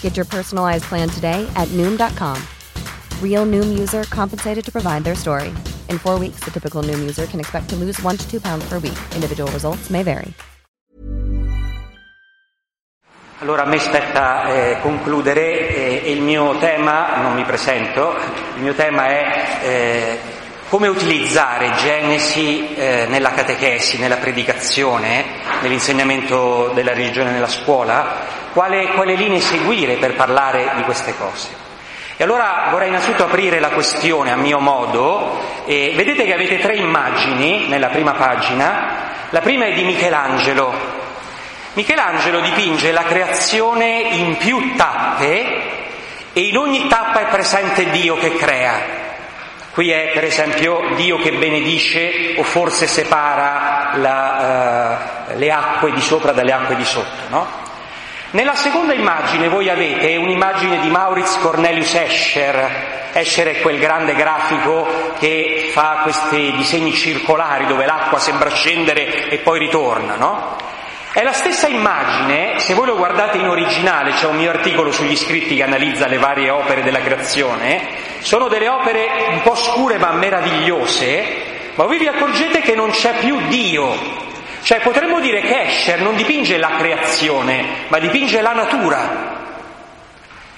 Get your personalized plan today at Noom.com. Real Noom user compensated to provide their story. In four weeks, the typical Noom user can expect to lose one to two pounds per week. Individual results may vary. Allora a me spetta eh, concludere eh, il mio tema, non mi presento, il mio tema è eh, come utilizzare Genesi eh, nella catechesi, nella predicazione, nell'insegnamento della religione nella scuola, quale, quale linee seguire per parlare di queste cose. E allora vorrei innanzitutto aprire la questione a mio modo. E vedete che avete tre immagini nella prima pagina. La prima è di Michelangelo. Michelangelo dipinge la creazione in più tappe e in ogni tappa è presente Dio che crea. Qui è per esempio Dio che benedisce o forse separa la, uh, le acque di sopra dalle acque di sotto, no? Nella seconda immagine voi avete un'immagine di Maurits Cornelius Escher. Escher è quel grande grafico che fa questi disegni circolari dove l'acqua sembra scendere e poi ritorna, no? È la stessa immagine, se voi lo guardate in originale, c'è un mio articolo sugli scritti che analizza le varie opere della creazione, sono delle opere un po' scure ma meravigliose, ma voi vi accorgete che non c'è più Dio, cioè potremmo dire che Escher non dipinge la creazione, ma dipinge la natura.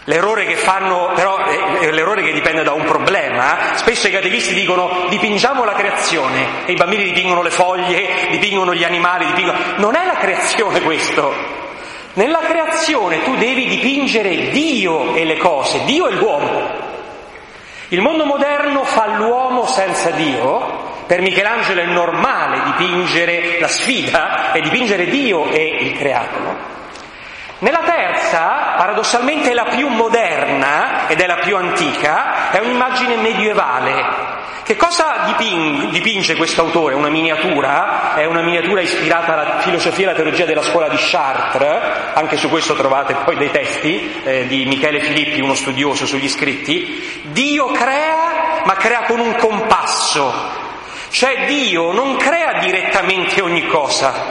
L'errore che fanno, però, è l'errore che dipende da un problema. Spesso i catechisti dicono dipingiamo la creazione e i bambini dipingono le foglie, dipingono gli animali, dipingono... Non è la creazione questo. Nella creazione tu devi dipingere Dio e le cose, Dio e l'uomo. Il mondo moderno fa l'uomo senza Dio, per Michelangelo è normale dipingere la sfida e dipingere Dio e il creato. Nella terza, paradossalmente è la più moderna ed è la più antica, è un'immagine medievale. Che cosa dipinge, dipinge questo autore? Una miniatura, è una miniatura ispirata alla filosofia e alla teologia della scuola di Chartres, anche su questo trovate poi dei testi eh, di Michele Filippi, uno studioso sugli scritti. Dio crea, ma crea con un compasso, cioè Dio non crea direttamente ogni cosa,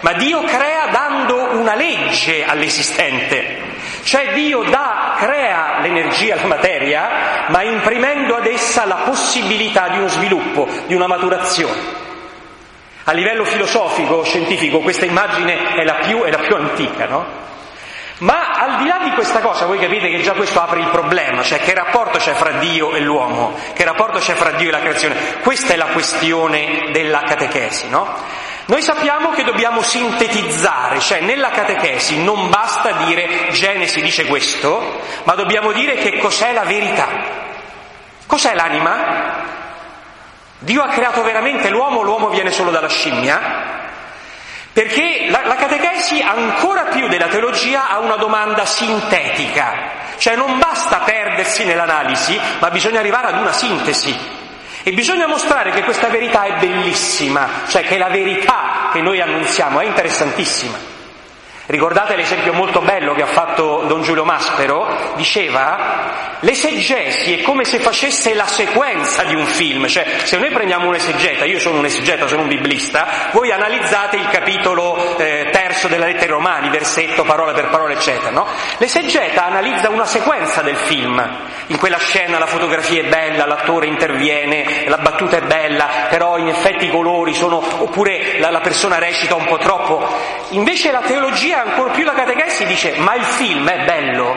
ma Dio crea dando una legge all'esistente. Cioè Dio dà, crea l'energia, la materia, ma imprimendo ad essa la possibilità di uno sviluppo, di una maturazione. A livello filosofico, scientifico, questa immagine è la più, è la più antica, no? Ma al di là di questa cosa, voi capite che già questo apre il problema, cioè che rapporto c'è fra Dio e l'uomo, che rapporto c'è fra Dio e la creazione. Questa è la questione della catechesi, no? Noi sappiamo che dobbiamo sintetizzare, cioè nella catechesi non basta dire Genesi dice questo, ma dobbiamo dire che cos'è la verità. Cos'è l'anima? Dio ha creato veramente l'uomo, l'uomo viene solo dalla scimmia? Perché la, la, catechesi, ancora più della teologia, ha una domanda sintetica, cioè non basta perdersi nell'analisi, ma bisogna arrivare ad una sintesi. E bisogna mostrare che questa verità è bellissima, cioè che la verità che noi annunziamo è interessantissima. Ricordate l'esempio molto bello che ha fatto Don Giulio Maspero? Diceva, l'esegesi è come se facesse la sequenza di un film, cioè se noi prendiamo un'esegeta, io sono un esegeta, sono un biblista, voi analizzate il capitolo eh, terzo della lettera romani, versetto, parola per parola, eccetera, no? L'esegeta analizza una sequenza del film, in quella scena la fotografia è bella, l'attore interviene, la battuta è bella, però in effetti i colori sono, oppure la, la persona recita un po' troppo. Invece la teologia ancora più la catechesi dice ma il film è bello,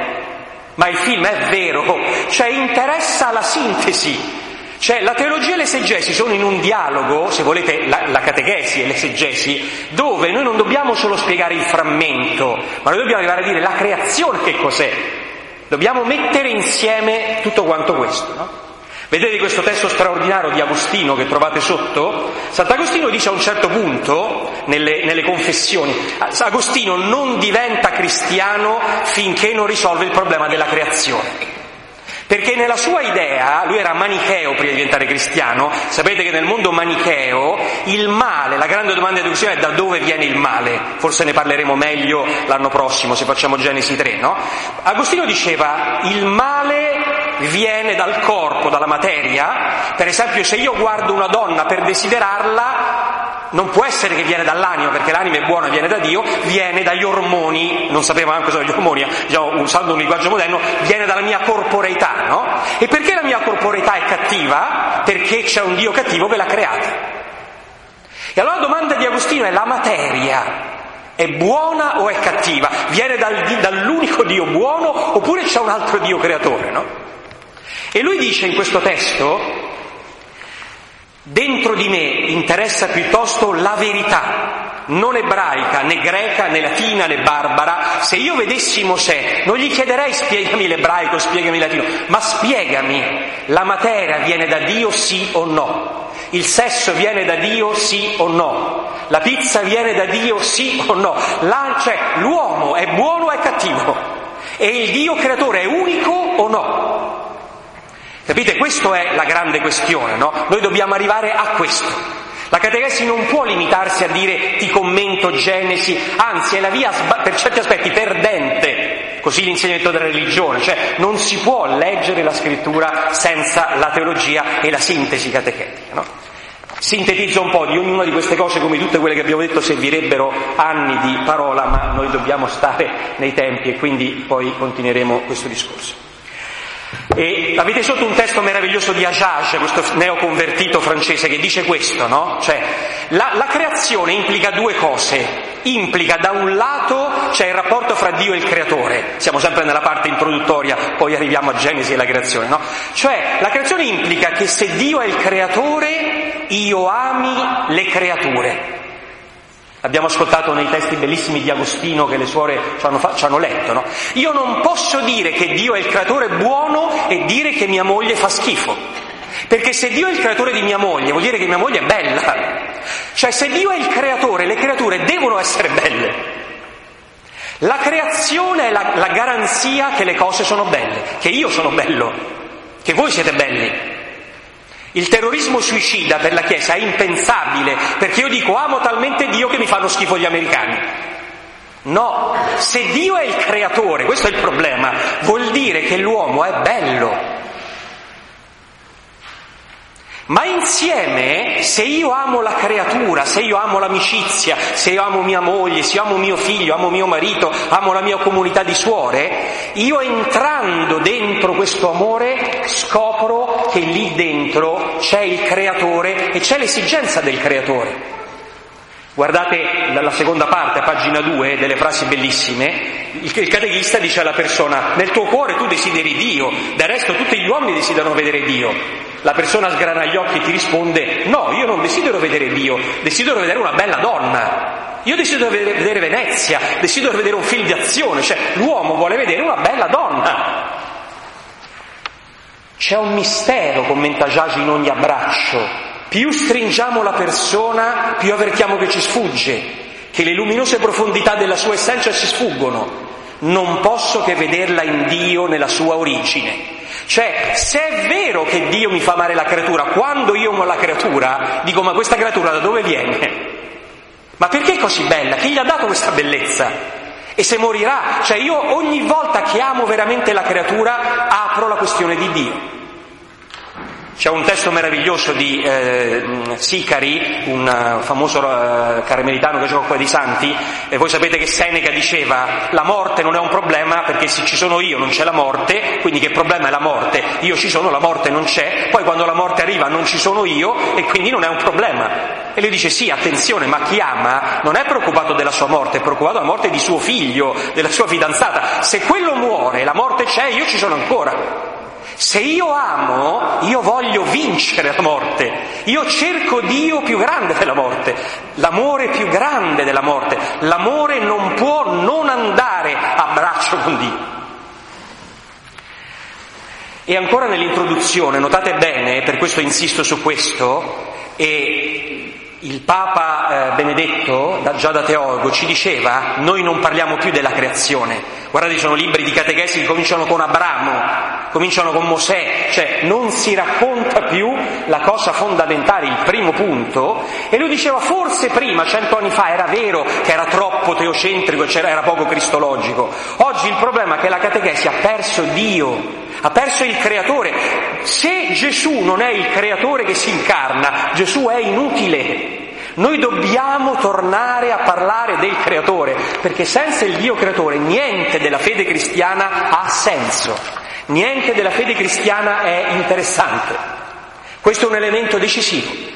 ma il film è vero, cioè interessa la sintesi. Cioè la teologia e l'esegesi sono in un dialogo, se volete la, la catechesi e l'esegesi, dove noi non dobbiamo solo spiegare il frammento, ma noi dobbiamo arrivare a dire la creazione che cos'è. Dobbiamo mettere insieme tutto quanto questo, no? Vedete questo testo straordinario di Agostino che trovate sotto? Sant'Agostino dice a un certo punto, nelle, nelle, confessioni, Agostino non diventa cristiano finché non risolve il problema della creazione. Perché nella sua idea, lui era manicheo prima di diventare cristiano, sapete che nel mondo manicheo il male, la grande domanda di Agostino è da dove viene il male, forse ne parleremo meglio l'anno prossimo se facciamo Genesi 3, no? Agostino diceva il male viene dal corpo, dalla materia, per esempio se io guardo una donna per desiderarla, non può essere che viene dall'anima, perché l'anima è buona, viene da Dio, viene dagli ormoni, non sapevo neanche cosa sono gli ormoni, diciamo, usando un linguaggio moderno, viene dalla mia corporeità, no? E perché la mia corporeità è cattiva? Perché c'è un Dio cattivo che l'ha creata. E allora la domanda di Agostino è la materia è buona o è cattiva? Viene dal, dall'unico Dio buono oppure c'è un altro Dio creatore, no? E lui dice in questo testo, dentro di me interessa piuttosto la verità, non ebraica, né greca, né latina, né barbara. Se io vedessi Mosè, non gli chiederei spiegami l'ebraico, spiegami il latino, ma spiegami, la materia viene da Dio sì o no? Il sesso viene da Dio sì o no? La pizza viene da Dio sì o no? La, cioè, l'uomo è buono o è cattivo? E il Dio creatore è unico o no? Capite? Questa è la grande questione, no? Noi dobbiamo arrivare a questo. La catechesi non può limitarsi a dire ti commento Genesi, anzi è la via per certi aspetti perdente, così l'insegnamento della religione, cioè non si può leggere la scrittura senza la teologia e la sintesi catechetica. No? Sintetizzo un po' di ognuna di queste cose, come tutte quelle che abbiamo detto servirebbero anni di parola, ma noi dobbiamo stare nei tempi e quindi poi continueremo questo discorso. E avete sotto un testo meraviglioso di Ajage, questo neoconvertito francese, che dice questo, no? Cioè, la, la, creazione implica due cose. Implica da un lato c'è il rapporto fra Dio e il creatore, siamo sempre nella parte introduttoria, poi arriviamo a Genesi e la creazione, no? Cioè, la creazione implica che se Dio è il creatore, io ami le creature. Abbiamo ascoltato nei testi bellissimi di Agostino che le suore ci hanno, fa- ci hanno letto, no? Io non posso dire che Dio è il creatore buono e dire che mia moglie fa schifo. Perché se Dio è il creatore di mia moglie, vuol dire che mia moglie è bella. Cioè se Dio è il creatore, le creature devono essere belle. La creazione è la, la garanzia che le cose sono belle, che io sono bello, che voi siete belli. Il terrorismo suicida per la Chiesa è impensabile, perché io dico amo talmente Dio che mi fanno schifo gli americani. No, se Dio è il creatore, questo è il problema, vuol dire che l'uomo è bello, ma insieme, se io amo la creatura, se io amo l'amicizia, se io amo mia moglie, se io amo mio figlio, amo mio marito, amo la mia comunità di suore, io entrando dentro questo amore scopro che lì dentro c'è il creatore e c'è l'esigenza del creatore. Guardate la seconda parte, pagina 2, delle frasi bellissime, il catechista dice alla persona, nel tuo cuore tu desideri Dio, del resto tutti gli uomini desiderano vedere Dio. La persona sgrana gli occhi e ti risponde, no, io non desidero vedere Dio, desidero vedere una bella donna. Io desidero vedere Venezia, desidero vedere un film di azione, cioè l'uomo vuole vedere una bella donna. C'è un mistero, commenta Giagi, in ogni abbraccio. Più stringiamo la persona, più avvertiamo che ci sfugge, che le luminose profondità della sua essenza ci sfuggono. Non posso che vederla in Dio nella sua origine. Cioè, se è vero che Dio mi fa amare la creatura, quando io amo la creatura, dico ma questa creatura da dove viene? Ma perché è così bella? Chi gli ha dato questa bellezza? E se morirà, cioè io ogni volta che amo veramente la creatura apro la questione di Dio. C'è un testo meraviglioso di eh, Sicari, un uh, famoso uh, carmelitano che gioca qua di santi, e voi sapete che Seneca diceva la morte non è un problema perché se ci sono io non c'è la morte, quindi che problema è la morte? Io ci sono, la morte non c'è, poi quando la morte arriva non ci sono io e quindi non è un problema. E lui dice sì, attenzione, ma chi ama non è preoccupato della sua morte, è preoccupato della morte di suo figlio, della sua fidanzata. Se quello muore, la morte c'è, io ci sono ancora. Se io amo, io voglio vincere la morte, io cerco Dio più grande della morte, l'amore più grande della morte, l'amore non può non andare a braccio con Dio. E ancora nell'introduzione, notate bene, per questo insisto su questo, e il Papa eh, Benedetto, già da teologo, ci diceva, noi non parliamo più della creazione. Guardate, sono libri di catechesi che cominciano con Abramo, cominciano con Mosè, cioè non si racconta più la cosa fondamentale, il primo punto. E lui diceva, forse prima, cento anni fa, era vero che era troppo teocentrico, era poco cristologico. Oggi il problema è che la catechesi ha perso Dio, ha perso il creatore. Se Gesù non è il creatore che si incarna, Gesù è inutile. Noi dobbiamo tornare a parlare del creatore, perché senza il Dio creatore niente della fede cristiana ha senso, niente della fede cristiana è interessante. Questo è un elemento decisivo.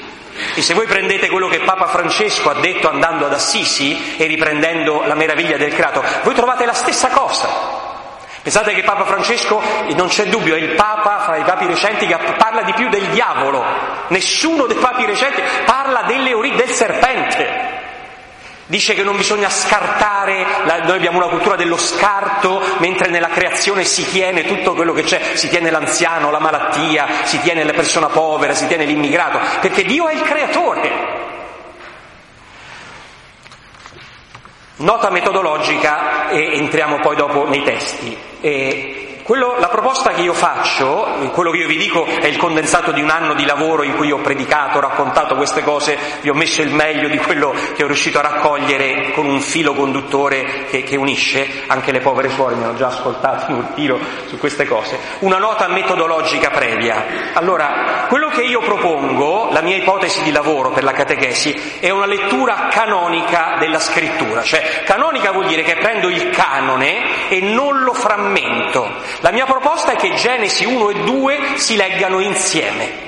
E se voi prendete quello che Papa Francesco ha detto andando ad Assisi e riprendendo la meraviglia del creato, voi trovate la stessa cosa. Pensate che Papa Francesco, non c'è dubbio, è il Papa fra i papi recenti che parla di più del diavolo. Nessuno dei papi recenti parla delle ori- del serpente. Dice che non bisogna scartare, noi abbiamo una cultura dello scarto, mentre nella creazione si tiene tutto quello che c'è, si tiene l'anziano, la malattia, si tiene la persona povera, si tiene l'immigrato, perché Dio è il creatore. Nota metodologica e entriamo poi dopo nei testi. E quello, la proposta che io faccio, quello che io vi dico è il condensato di un anno di lavoro in cui ho predicato, raccontato queste cose, vi ho messo il meglio di quello che ho riuscito a raccogliere con un filo conduttore che, che unisce, anche le povere suore mi hanno già ascoltato in un tiro su queste cose. Una nota metodologica previa. Allora, quello che io propongo, la mia ipotesi di lavoro per la catechesi, è una lettura canonica della scrittura, cioè canonica vuol dire che prendo il canone e non lo frammento. La mia proposta è che Genesi 1 e 2 si leggano insieme.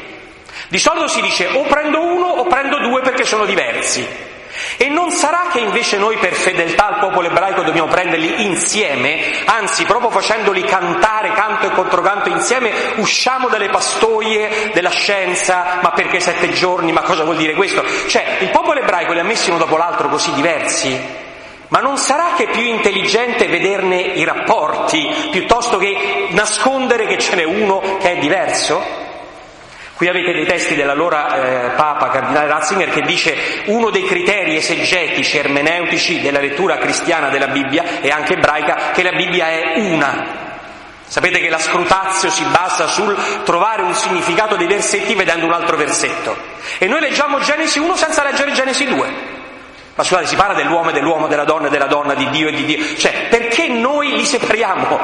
Di solito si dice o prendo uno o prendo due perché sono diversi. E non sarà che invece noi per fedeltà al popolo ebraico dobbiamo prenderli insieme, anzi proprio facendoli cantare canto e controcanto insieme, usciamo dalle pastoie della scienza, ma perché sette giorni, ma cosa vuol dire questo? Cioè il popolo ebraico li ha messi uno dopo l'altro così diversi, ma non sarà che è più intelligente vederne i rapporti piuttosto che nascondere che ce n'è uno che è diverso? Qui avete dei testi dell'allora eh, Papa Cardinale Ratzinger che dice uno dei criteri esegetici, ermeneutici della lettura cristiana della Bibbia e anche ebraica che la Bibbia è una. Sapete che la scrutazio si basa sul trovare un significato dei versetti vedendo un altro versetto. E noi leggiamo Genesi 1 senza leggere Genesi 2. Ma scusate, si parla dell'uomo e dell'uomo, della donna e della donna, di Dio e di Dio. Cioè, perché noi li separiamo?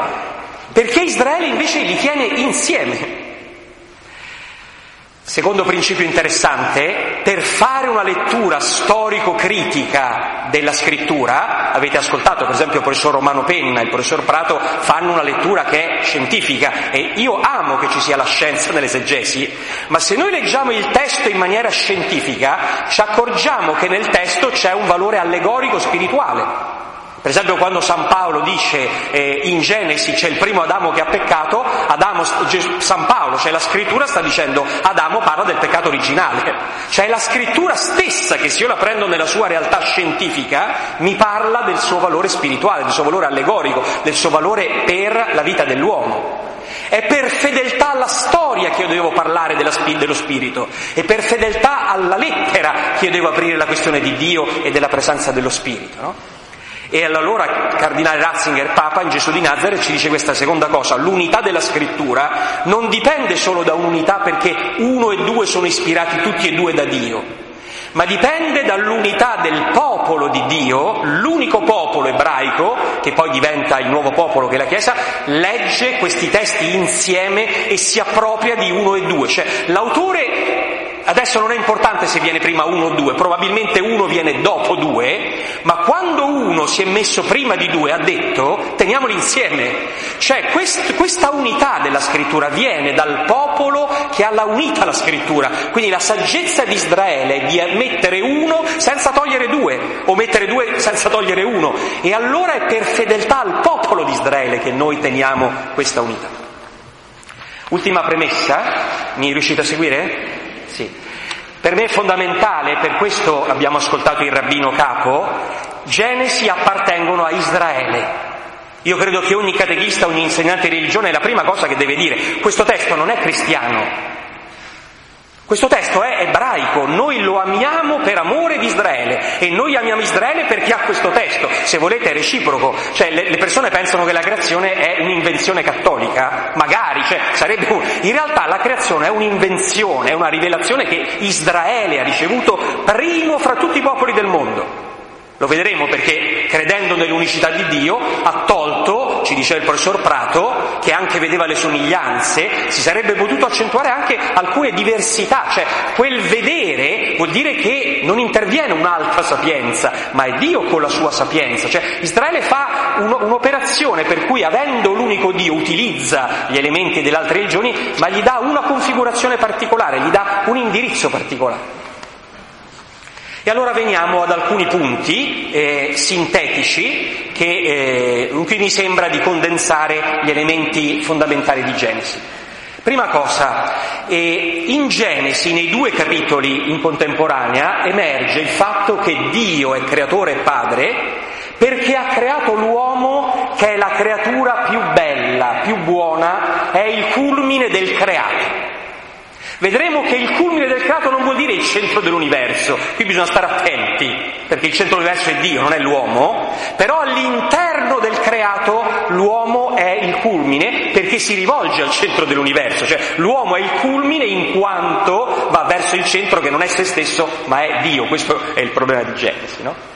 Perché Israele invece li tiene insieme. Secondo principio interessante, per fare una lettura storico-critica della scrittura, avete ascoltato per esempio il professor Romano Penna e il professor Prato fanno una lettura che è scientifica e io amo che ci sia la scienza nell'esegesi, ma se noi leggiamo il testo in maniera scientifica ci accorgiamo che nel testo c'è un valore allegorico spirituale. Per esempio quando San Paolo dice eh, in Genesi c'è il primo Adamo che ha peccato, Adamo, San Paolo, cioè la scrittura sta dicendo Adamo parla del peccato originale, cioè la scrittura stessa che se io la prendo nella sua realtà scientifica mi parla del suo valore spirituale, del suo valore allegorico, del suo valore per la vita dell'uomo. È per fedeltà alla storia che io devo parlare dello Spirito, è per fedeltà alla lettera che io devo aprire la questione di Dio e della presenza dello Spirito. No? E allora Cardinale Ratzinger, Papa in Gesù di Nazareth, ci dice questa seconda cosa, l'unità della scrittura non dipende solo da un'unità perché uno e due sono ispirati tutti e due da Dio, ma dipende dall'unità del popolo di Dio, l'unico popolo ebraico, che poi diventa il nuovo popolo che è la Chiesa, legge questi testi insieme e si appropria di uno e due. Cioè l'autore adesso non è importante se viene prima uno o due, probabilmente uno viene dopo due, ma uno si è messo prima di due ha detto teniamoli insieme. Cioè quest, questa unità della scrittura viene dal popolo che ha la unita la scrittura. Quindi la saggezza di Israele è di mettere uno senza togliere due, o mettere due senza togliere uno. E allora è per fedeltà al popolo di Israele che noi teniamo questa unità. Ultima premessa, mi riuscite a seguire? Sì. Per me è fondamentale, per questo abbiamo ascoltato il rabbino capo, Genesi appartengono a Israele. Io credo che ogni catechista, ogni insegnante di religione, la prima cosa che deve dire, questo testo non è cristiano, questo testo è ebraico, noi lo amiamo per amore di Israele e noi amiamo Israele perché ha questo testo, se volete è reciproco, cioè le, le persone pensano che la creazione è un'invenzione cattolica, magari, cioè, sarebbe in realtà la creazione è un'invenzione, è una rivelazione che Israele ha ricevuto primo fra tutti i popoli del mondo. Lo vedremo perché credendo nell'unicità di Dio ha tolto, ci diceva il professor Prato, che anche vedeva le somiglianze, si sarebbe potuto accentuare anche alcune diversità, cioè quel vedere vuol dire che non interviene un'altra sapienza, ma è Dio con la sua sapienza, cioè Israele fa un, un'operazione per cui avendo l'unico Dio utilizza gli elementi delle altre religioni, ma gli dà una configurazione particolare, gli dà un indirizzo particolare. E allora veniamo ad alcuni punti eh, sintetici che, eh, in cui mi sembra di condensare gli elementi fondamentali di Genesi. Prima cosa, eh, in Genesi, nei due capitoli in contemporanea, emerge il fatto che Dio è creatore e padre perché ha creato l'uomo che è la creatura più bella, più buona, è il culmine del creato. Vedremo che il culmine del creato non vuol dire il centro dell'universo, qui bisogna stare attenti, perché il centro dell'universo è Dio, non è l'uomo, però all'interno del creato l'uomo è il culmine perché si rivolge al centro dell'universo, cioè l'uomo è il culmine in quanto va verso il centro che non è se stesso ma è Dio, questo è il problema di Genesi. No?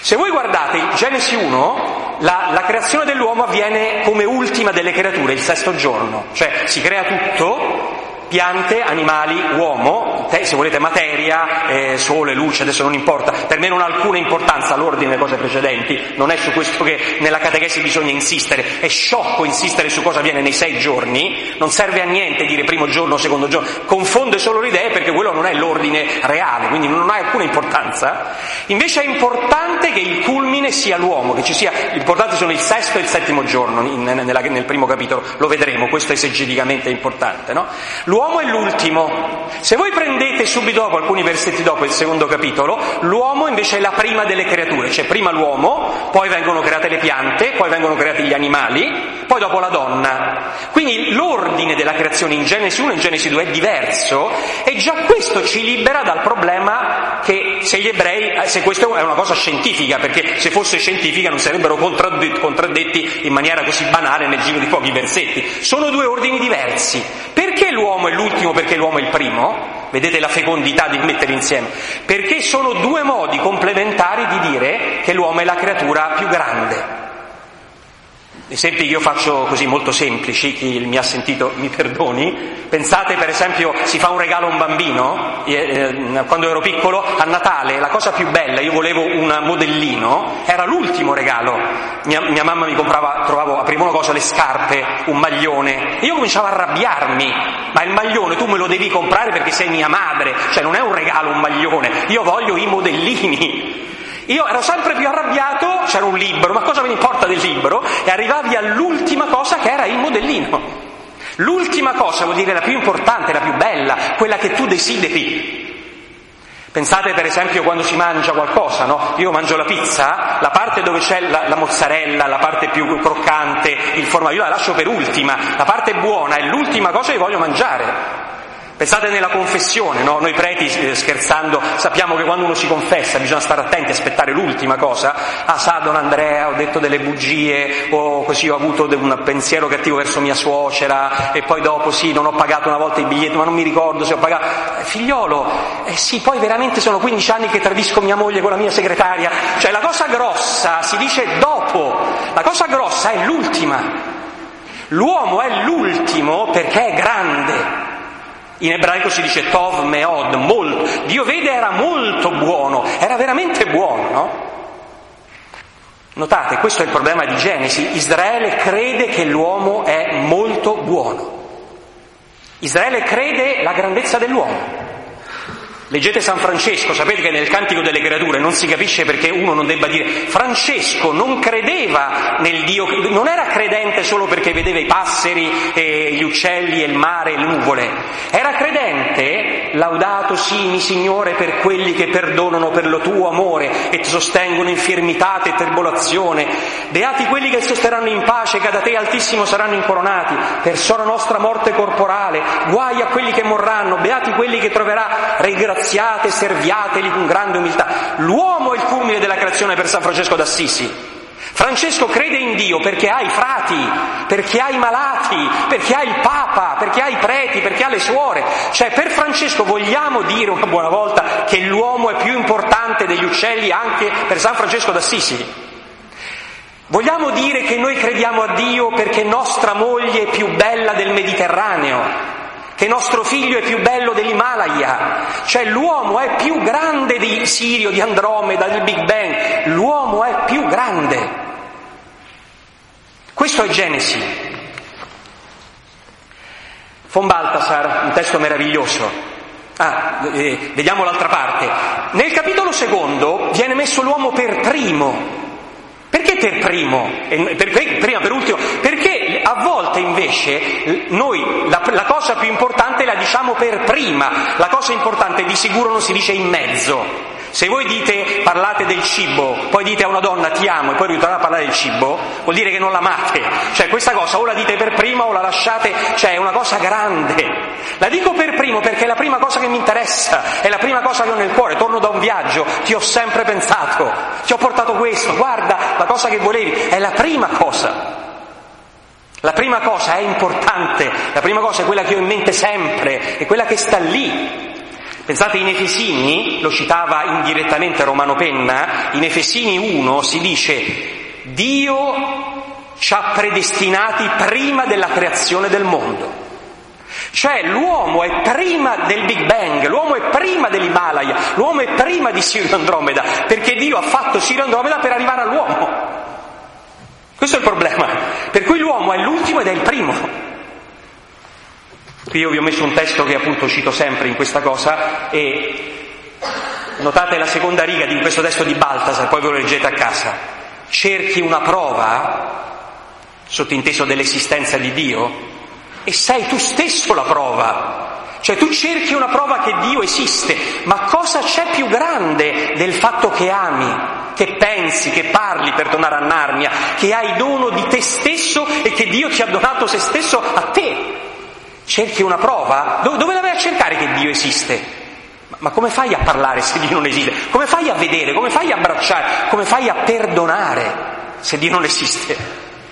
Se voi guardate Genesi 1, la, la, creazione dell'uomo avviene come ultima delle creature, il sesto giorno, cioè si crea tutto piante, animali, uomo, se volete materia, eh, sole, luce, adesso non importa, per me non ha alcuna importanza l'ordine delle cose precedenti, non è su questo che nella catechesi bisogna insistere, è sciocco insistere su cosa avviene nei sei giorni, non serve a niente dire primo giorno, secondo giorno, confonde solo le idee perché quello non è l'ordine reale, quindi non ha alcuna importanza. Invece è importante che il culmine sia l'uomo, che ci sia, l'importante sono il sesto e il settimo giorno in, nella, nel primo capitolo, lo vedremo, questo esegeticamente è importante, no? L'uomo L'uomo è l'ultimo. Se voi prendete subito dopo, alcuni versetti dopo il secondo capitolo, l'uomo invece è la prima delle creature, cioè prima l'uomo, poi vengono create le piante, poi vengono creati gli animali, poi dopo la donna. Quindi l'ordine della creazione in Genesi 1 e in Genesi 2 è diverso e già questo ci libera dal problema che se gli ebrei, eh, se questa è una cosa scientifica, perché se fosse scientifica non sarebbero contraddetti in maniera così banale nel giro di pochi versetti. Sono due ordini diversi. Perché l'uomo è l'ultimo perché l'uomo è il primo, vedete la fecondità di mettere insieme, perché sono due modi complementari di dire che l'uomo è la creatura più grande. Esempi che io faccio così molto semplici, chi mi ha sentito mi perdoni. Pensate per esempio si fa un regalo a un bambino, eh, quando ero piccolo a Natale la cosa più bella, io volevo un modellino, era l'ultimo regalo. Mia, mia mamma mi comprava, trovavo a prima cosa le scarpe, un maglione, e io cominciavo a arrabbiarmi, ma il maglione tu me lo devi comprare perché sei mia madre, cioè non è un regalo un maglione, io voglio i modellini. Io ero sempre più arrabbiato, c'era un libro, ma cosa me ne importa del libro? E arrivavi all'ultima cosa che era il modellino. L'ultima cosa vuol dire la più importante, la più bella, quella che tu desideri. Pensate per esempio quando si mangia qualcosa, no? Io mangio la pizza, la parte dove c'è la, la mozzarella, la parte più croccante, il formaggio, io la lascio per ultima, la parte buona è l'ultima cosa che voglio mangiare. Pensate nella confessione, no? noi preti eh, scherzando sappiamo che quando uno si confessa bisogna stare attenti, aspettare l'ultima cosa, ah sa Don Andrea ho detto delle bugie o così ho avuto un pensiero cattivo verso mia suocera e poi dopo sì non ho pagato una volta il biglietto ma non mi ricordo se ho pagato, eh, figliolo, eh sì poi veramente sono 15 anni che tradisco mia moglie con la mia segretaria, cioè la cosa grossa si dice dopo, la cosa grossa è l'ultima, l'uomo è l'ultimo perché è grande. In ebraico si dice Tov Meod, molto. Dio vede era molto buono, era veramente buono, no? Notate, questo è il problema di Genesi. Israele crede che l'uomo è molto buono. Israele crede la grandezza dell'uomo. Leggete San Francesco, sapete che nel Cantico delle Creature non si capisce perché uno non debba dire Francesco non credeva nel Dio, non era credente solo perché vedeva i passeri, e gli uccelli e il mare e le nuvole, era credente, laudato simi Signore per quelli che perdonano per lo tuo amore e ti sostengono infermità e tribolazione, beati quelli che sosterranno in pace, che da te altissimo saranno incoronati, per sola nostra morte corporale, guai a quelli che morranno, beati quelli che troverà regrazione ringraziate, serviateli con grande umiltà. L'uomo è il culmine della creazione per San Francesco d'Assisi. Francesco crede in Dio perché ha i frati, perché ha i malati, perché ha il Papa, perché ha i preti, perché ha le suore. Cioè per Francesco vogliamo dire una buona volta che l'uomo è più importante degli uccelli anche per San Francesco d'Assisi. Vogliamo dire che noi crediamo a Dio perché nostra moglie è più bella del Mediterraneo, che nostro figlio è più bello dell'Himalaya, cioè l'uomo è più grande di Sirio, di Andromeda, del Big Bang, l'uomo è più grande. Questo è Genesi. Von Baltasar, un testo meraviglioso. Ah, eh, vediamo l'altra parte. Nel capitolo secondo viene messo l'uomo per primo, perché per primo? Perché, prima per ultimo? Perché a volte invece noi la, la, cosa più importante la diciamo per prima, la cosa importante di sicuro non si dice in mezzo. Se voi dite, parlate del cibo, poi dite a una donna ti amo e poi ritornate a parlare del cibo, vuol dire che non l'amate. Cioè questa cosa o la dite per prima o la lasciate, cioè è una cosa grande. La dico per primo perché è la prima cosa che mi interessa, è la prima cosa che ho nel cuore. Torno da un viaggio, ti ho sempre pensato, ti ho portato questo, guarda la cosa che volevi, è la prima cosa. La prima cosa è importante, la prima cosa è quella che ho in mente sempre, è quella che sta lì. Pensate in Efesini, lo citava indirettamente Romano Penna, in Efesini 1 si dice Dio ci ha predestinati prima della creazione del mondo. Cioè l'uomo è prima del Big Bang, l'uomo è prima dell'Himalaya, l'uomo è prima di Sirio Andromeda, perché Dio ha fatto Sirio Andromeda per arrivare all'uomo. Questo è il problema. Per cui l'uomo è l'ultimo ed è il primo. Io vi ho messo un testo che appunto cito sempre in questa cosa e notate la seconda riga di questo testo di Baltasar, poi ve lo leggete a casa. Cerchi una prova, sottinteso dell'esistenza di Dio, e sei tu stesso la prova. Cioè tu cerchi una prova che Dio esiste, ma cosa c'è più grande del fatto che ami, che pensi, che parli per donare a Narnia, che hai dono di te stesso e che Dio ti ha donato se stesso a te? Cerchi una prova? Dove, dove la vai a cercare che Dio esiste? Ma come fai a parlare se Dio non esiste? Come fai a vedere? Come fai a abbracciare? Come fai a perdonare se Dio non esiste?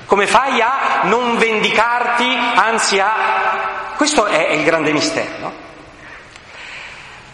Come fai a non vendicarti, anzi a... Questo è il grande mistero, no?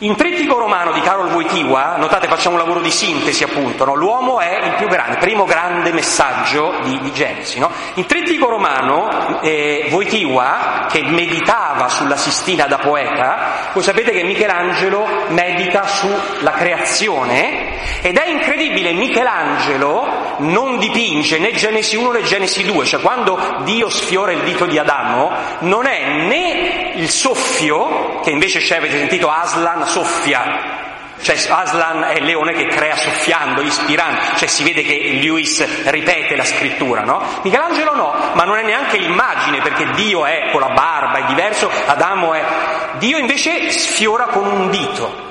In Trittico romano di Carol Wojtyła, notate facciamo un lavoro di sintesi appunto, no? l'uomo è il più grande, primo grande messaggio di, di Genesi. No? In Trittico romano eh, Wojtyła, che meditava sulla Sistina da poeta, voi sapete che Michelangelo medita sulla creazione ed è incredibile, Michelangelo non dipinge né Genesi 1 né Genesi 2, cioè quando Dio sfiora il dito di Adamo non è né il soffio, che invece c'è, avete sentito Aslan, soffia. Cioè Aslan è il leone che crea soffiando, ispirando, cioè si vede che Lewis ripete la scrittura, no? Michelangelo no, ma non è neanche l'immagine perché Dio è con la barba, è diverso, Adamo è... Dio invece sfiora con un dito.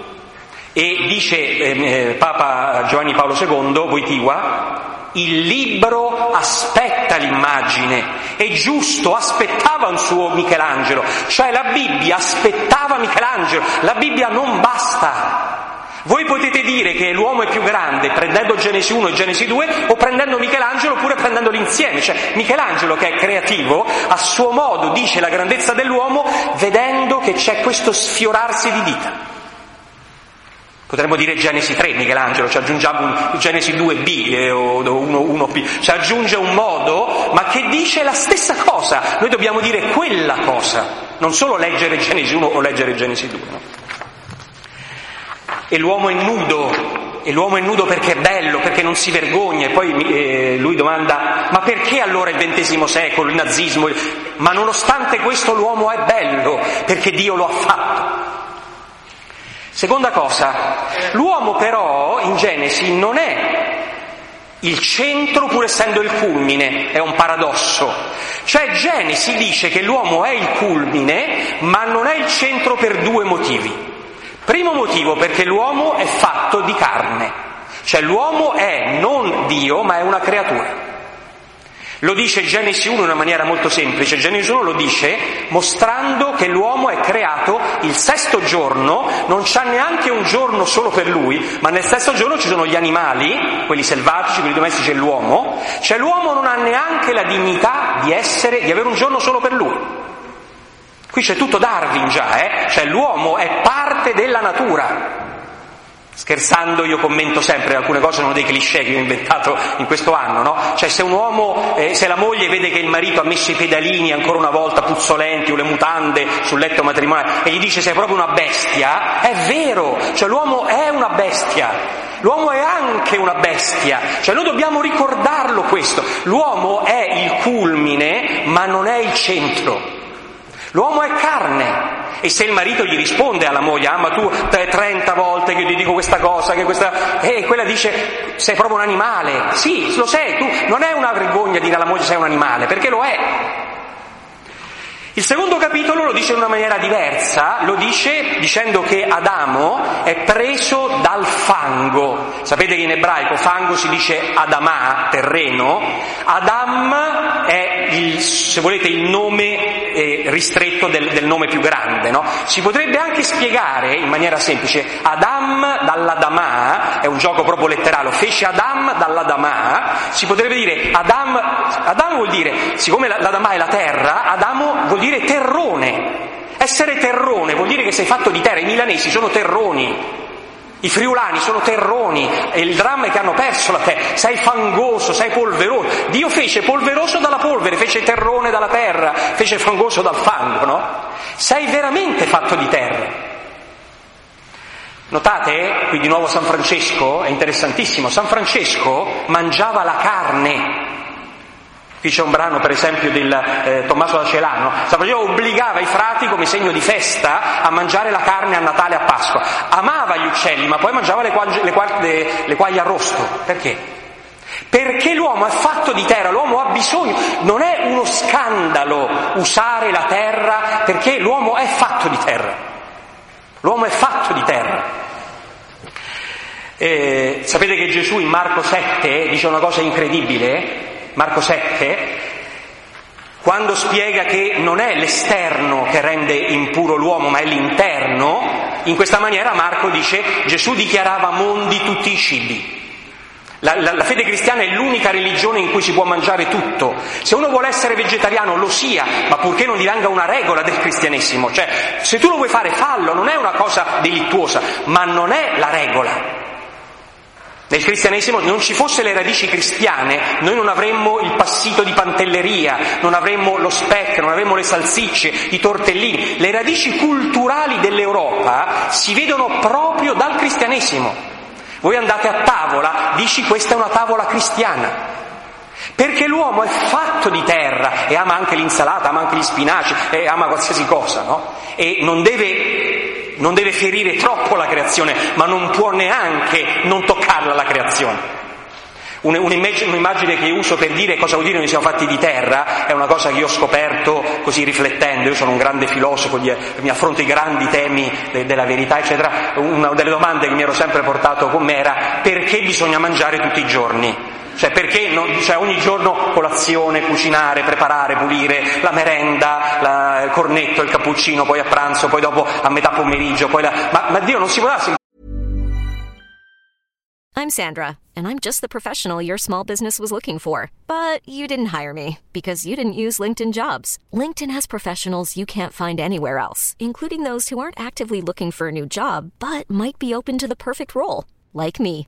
E dice eh, eh Papa Giovanni Paolo II, Voitiva, il libro aspetta l'immagine è giusto, aspettava un suo Michelangelo, cioè la Bibbia aspettava Michelangelo, la Bibbia non basta. Voi potete dire che l'uomo è più grande prendendo Genesi 1 e Genesi 2 o prendendo Michelangelo oppure prendendoli insieme. Cioè Michelangelo che è creativo a suo modo dice la grandezza dell'uomo vedendo che c'è questo sfiorarsi di dita. Potremmo dire Genesi 3, Michelangelo, ci aggiungiamo un Genesi 2b eh, o 1, p ci aggiunge un modo, ma che dice la stessa cosa. Noi dobbiamo dire quella cosa, non solo leggere Genesi 1 o leggere Genesi 2. No? E l'uomo è nudo, e l'uomo è nudo perché è bello, perché non si vergogna. E poi eh, lui domanda, ma perché allora il XX secolo, il nazismo? Ma nonostante questo l'uomo è bello, perché Dio lo ha fatto. Seconda cosa, l'uomo però in Genesi non è il centro pur essendo il culmine, è un paradosso. Cioè Genesi dice che l'uomo è il culmine ma non è il centro per due motivi. Primo motivo perché l'uomo è fatto di carne, cioè l'uomo è non Dio ma è una creatura. Lo dice Genesi 1 in una maniera molto semplice, Genesi 1 lo dice mostrando che l'uomo è creato il sesto giorno, non c'è neanche un giorno solo per lui, ma nel sesto giorno ci sono gli animali, quelli selvatici, quelli domestici e l'uomo, cioè l'uomo non ha neanche la dignità di essere, di avere un giorno solo per lui. Qui c'è tutto Darwin già, eh? cioè l'uomo è parte della natura, Scherzando io commento sempre, alcune cose sono dei cliché che ho inventato in questo anno, no? Cioè se un uomo, eh, se la moglie vede che il marito ha messo i pedalini ancora una volta puzzolenti o le mutande sul letto matrimoniale e gli dice sei proprio una bestia, è vero, cioè l'uomo è una bestia, l'uomo è anche una bestia, cioè noi dobbiamo ricordarlo questo, l'uomo è il culmine ma non è il centro, l'uomo è carne, e se il marito gli risponde alla moglie, ah ma tu 30 volte che ti dico questa cosa, che questa... E quella dice, sei proprio un animale. Sì, lo sei, tu non è una vergogna dire alla moglie sei un animale, perché lo è. Il secondo capitolo lo dice in una maniera diversa, lo dice dicendo che Adamo è preso dal fango. Sapete che in ebraico fango si dice Adamà, terreno. Adam è, il, se volete, il nome eh, ristretto del, del, nome più grande. No? Si potrebbe anche spiegare in maniera semplice, Adam dall'Adamà, è un gioco proprio letterale, fece Adam dall'Adamà, si potrebbe dire Adam, Adam vuol dire, siccome l'Adamà è la terra, Adamo vuol dire terrone. Essere terrone vuol dire che sei fatto di terra, i milanesi sono terroni. I friulani sono terroni e il dramma è che hanno perso la terra, sei fangoso, sei polveroso. Dio fece polveroso dalla polvere, fece terrone dalla terra, fece fangoso dal fango, no? Sei veramente fatto di terra. Notate, qui di nuovo San Francesco, è interessantissimo, San Francesco mangiava la carne, Qui c'è un brano per esempio del eh, Tommaso da Celano, San Francesco obbligava i frati come segno di festa a mangiare la carne a Natale e a Pasqua. Amava gli uccelli, ma poi mangiava le, quaglie, le, le, le quaglie arrosto. Perché? Perché l'uomo è fatto di terra, l'uomo ha bisogno, non è uno scandalo usare la terra perché l'uomo è fatto di terra. L'uomo è fatto di terra. Eh, sapete che Gesù in Marco 7 dice una cosa incredibile? Marco 7, quando spiega che non è l'esterno che rende impuro l'uomo, ma è l'interno, in questa maniera Marco dice Gesù dichiarava mondi tutti i cibi. La, la, la, fede cristiana è l'unica religione in cui si può mangiare tutto. Se uno vuole essere vegetariano lo sia, ma purché non divanga una regola del cristianesimo. Cioè, se tu lo vuoi fare, fallo, non è una cosa delittuosa, ma non è la regola. Nel cristianesimo non ci fosse le radici cristiane, noi non avremmo il passito di pantelleria, non avremmo lo speck, non avremmo le salsicce, i tortellini. Le radici culturali dell'Europa si vedono proprio dal cristianesimo. Voi andate a tavola, dici questa è una tavola cristiana. Perché l'uomo è fatto di terra e ama anche l'insalata, ama anche gli spinaci ama qualsiasi cosa, no? E non deve non deve ferire troppo la creazione, ma non può neanche non toccarla la creazione. Un'immagine che uso per dire cosa vuol dire noi siamo fatti di terra è una cosa che io ho scoperto così riflettendo, io sono un grande filosofo, mi affronto i grandi temi della verità, eccetera. Una delle domande che mi ero sempre portato con me era perché bisogna mangiare tutti i giorni? Cioè perché non, cioè ogni giorno colazione, cucinare, preparare, pulire, la merenda, la, il cornetto, il cappuccino, poi a pranzo, poi dopo a metà pomeriggio, poi la, ma, ma Dio non si può darsi I'm Sandra, and I'm just the professional your small business was looking for. But you didn't hire me because you didn't use LinkedIn jobs. LinkedIn has professionals you can't find anywhere else, including those who aren't actively looking for a new job but might be open to the perfect role, like me.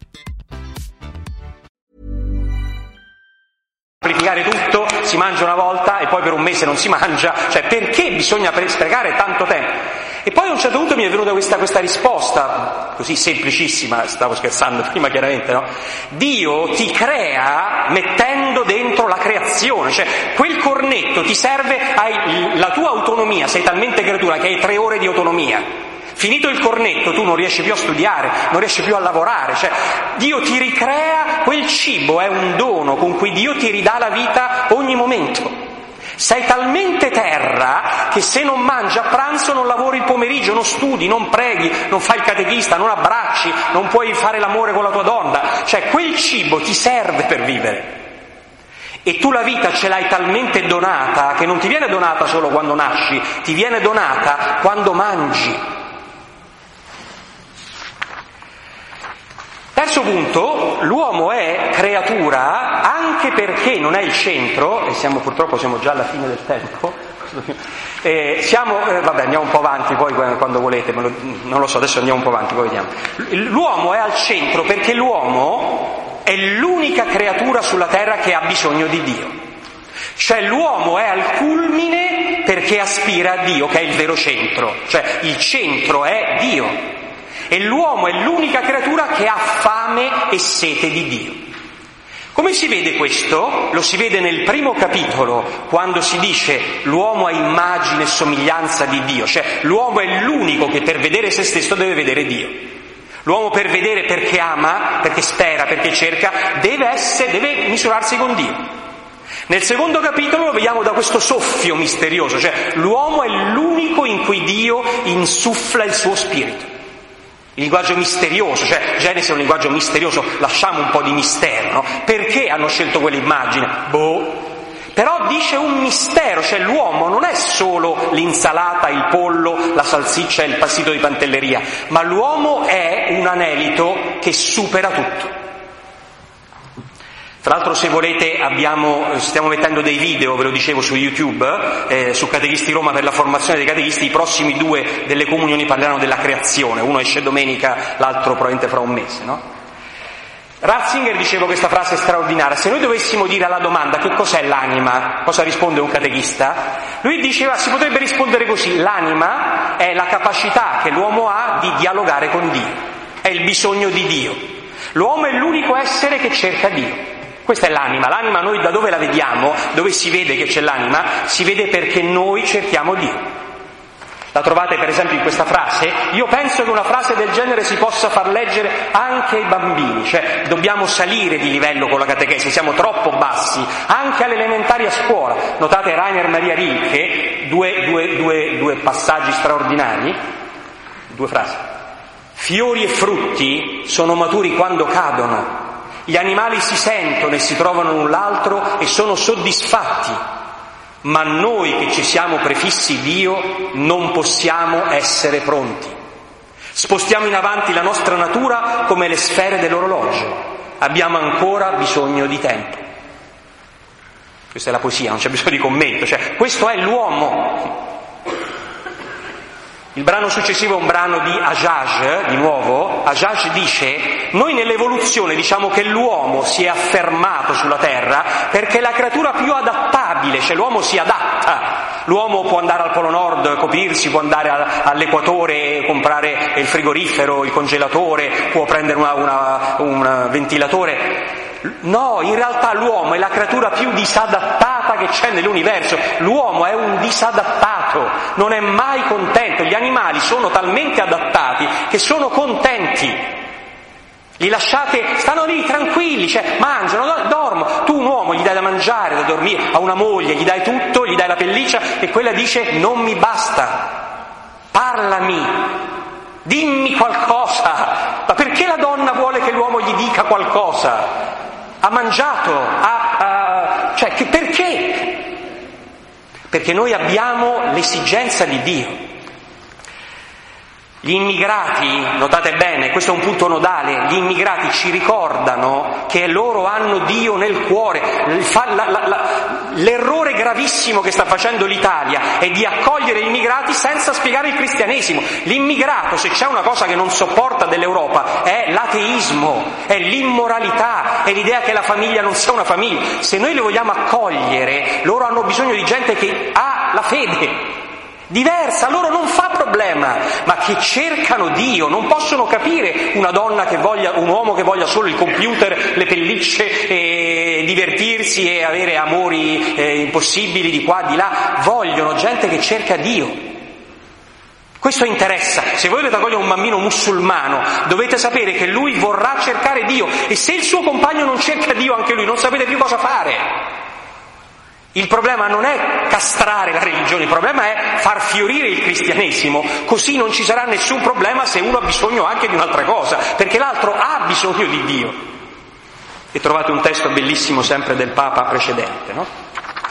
semplificare tutto, si mangia una volta e poi per un mese non si mangia, cioè perché bisogna pre- sprecare tanto tempo? E poi a un certo punto mi è venuta questa, questa risposta, così semplicissima, stavo scherzando prima chiaramente, no? Dio ti crea mettendo dentro la creazione, cioè quel cornetto ti serve, hai la tua autonomia, sei talmente creatura che hai tre ore di autonomia. Finito il cornetto tu non riesci più a studiare, non riesci più a lavorare, cioè Dio ti ricrea, quel cibo è un dono con cui Dio ti ridà la vita ogni momento. Sei talmente terra che se non mangi a pranzo non lavori il pomeriggio, non studi, non preghi, non fai il catechista, non abbracci, non puoi fare l'amore con la tua donna, cioè quel cibo ti serve per vivere. E tu la vita ce l'hai talmente donata che non ti viene donata solo quando nasci, ti viene donata quando mangi. Terzo punto, l'uomo è creatura anche perché non è il centro, e siamo purtroppo siamo già alla fine del tempo, eh, siamo, eh, vabbè andiamo un po' avanti poi quando volete, lo, non lo so, adesso andiamo un po' avanti, poi vediamo. L'uomo è al centro perché l'uomo è l'unica creatura sulla terra che ha bisogno di Dio. Cioè l'uomo è al culmine perché aspira a Dio, che è il vero centro, cioè il centro è Dio e l'uomo è l'unica creatura che ha fame e sete di Dio. Come si vede questo? Lo si vede nel primo capitolo, quando si dice l'uomo ha immagine e somiglianza di Dio, cioè l'uomo è l'unico che per vedere se stesso deve vedere Dio. L'uomo per vedere perché ama, perché spera, perché cerca, deve, essere, deve misurarsi con Dio. Nel secondo capitolo lo vediamo da questo soffio misterioso, cioè l'uomo è l'unico in cui Dio insuffla il suo spirito. Il linguaggio misterioso, cioè Genesi è un linguaggio misterioso, lasciamo un po' di mistero, no? Perché hanno scelto quell'immagine? Boh. Però dice un mistero, cioè l'uomo non è solo l'insalata, il pollo, la salsiccia e il passito di pantelleria, ma l'uomo è un anelito che supera tutto. Tra l'altro se volete abbiamo, stiamo mettendo dei video, ve lo dicevo su YouTube, eh, su Catechisti Roma per la formazione dei catechisti, i prossimi due delle comunioni parleranno della creazione, uno esce domenica, l'altro probabilmente fra un mese. No? Ratzinger diceva questa frase straordinaria, se noi dovessimo dire alla domanda che cos'è l'anima, cosa risponde un catechista, lui diceva si potrebbe rispondere così, l'anima è la capacità che l'uomo ha di dialogare con Dio, è il bisogno di Dio. L'uomo è l'unico essere che cerca Dio. Questa è l'anima. L'anima noi da dove la vediamo? Dove si vede che c'è l'anima? Si vede perché noi cerchiamo Dio. La trovate per esempio in questa frase? Io penso che una frase del genere si possa far leggere anche ai bambini, cioè dobbiamo salire di livello con la catechesi, siamo troppo bassi, anche all'elementare a scuola. Notate Rainer Maria Rilke, due, due, due, due passaggi straordinari, due frasi. Fiori e frutti sono maturi quando cadono, gli animali si sentono e si trovano l'un l'altro e sono soddisfatti, ma noi che ci siamo prefissi Dio non possiamo essere pronti. Spostiamo in avanti la nostra natura come le sfere dell'orologio. Abbiamo ancora bisogno di tempo. Questa è la poesia, non c'è bisogno di commento, cioè questo è l'uomo. Il brano successivo è un brano di Ajaj, di nuovo. Ajaj dice Noi nell'evoluzione diciamo che l'uomo si è affermato sulla Terra perché è la creatura più adattabile, cioè l'uomo si adatta. L'uomo può andare al Polo Nord, coprirsi, può andare all'equatore e comprare il frigorifero, il congelatore, può prendere una, una, un ventilatore. No, in realtà l'uomo è la creatura più disadattata che c'è nell'universo. L'uomo è un disadattato, non è mai contento. Gli animali sono talmente adattati che sono contenti. Li lasciate, stanno lì tranquilli, cioè mangiano, dormono. Tu un uomo gli dai da mangiare, da dormire, a una moglie gli dai tutto, gli dai la pelliccia e quella dice non mi basta, parlami, dimmi qualcosa. Ma perché la donna vuole che l'uomo gli dica qualcosa? Ha mangiato, ha, ha, cioè che, perché? Perché noi abbiamo l'esigenza di Dio. Gli immigrati, notate bene, questo è un punto nodale, gli immigrati ci ricordano che loro hanno Dio nel cuore. L'errore gravissimo che sta facendo l'Italia è di accogliere gli immigrati senza spiegare il cristianesimo. L'immigrato, se c'è una cosa che non sopporta dell'Europa, è l'ateismo, è l'immoralità, è l'idea che la famiglia non sia una famiglia. Se noi li vogliamo accogliere, loro hanno bisogno di gente che ha la fede, diversa, loro non fa problema, ma che cercano Dio, non possono capire una donna che voglia, un uomo che voglia solo il computer, le pellicce e divertirsi e avere amori eh, impossibili di qua, di là, vogliono gente che cerca Dio. Questo interessa. Se voi volete accogliere un bambino musulmano, dovete sapere che lui vorrà cercare Dio e se il suo compagno non cerca Dio, anche lui non sapete più cosa fare. Il problema non è castrare la religione, il problema è far fiorire il cristianesimo, così non ci sarà nessun problema se uno ha bisogno anche di un'altra cosa, perché l'altro ha bisogno di Dio. E trovate un testo bellissimo sempre del Papa precedente, no?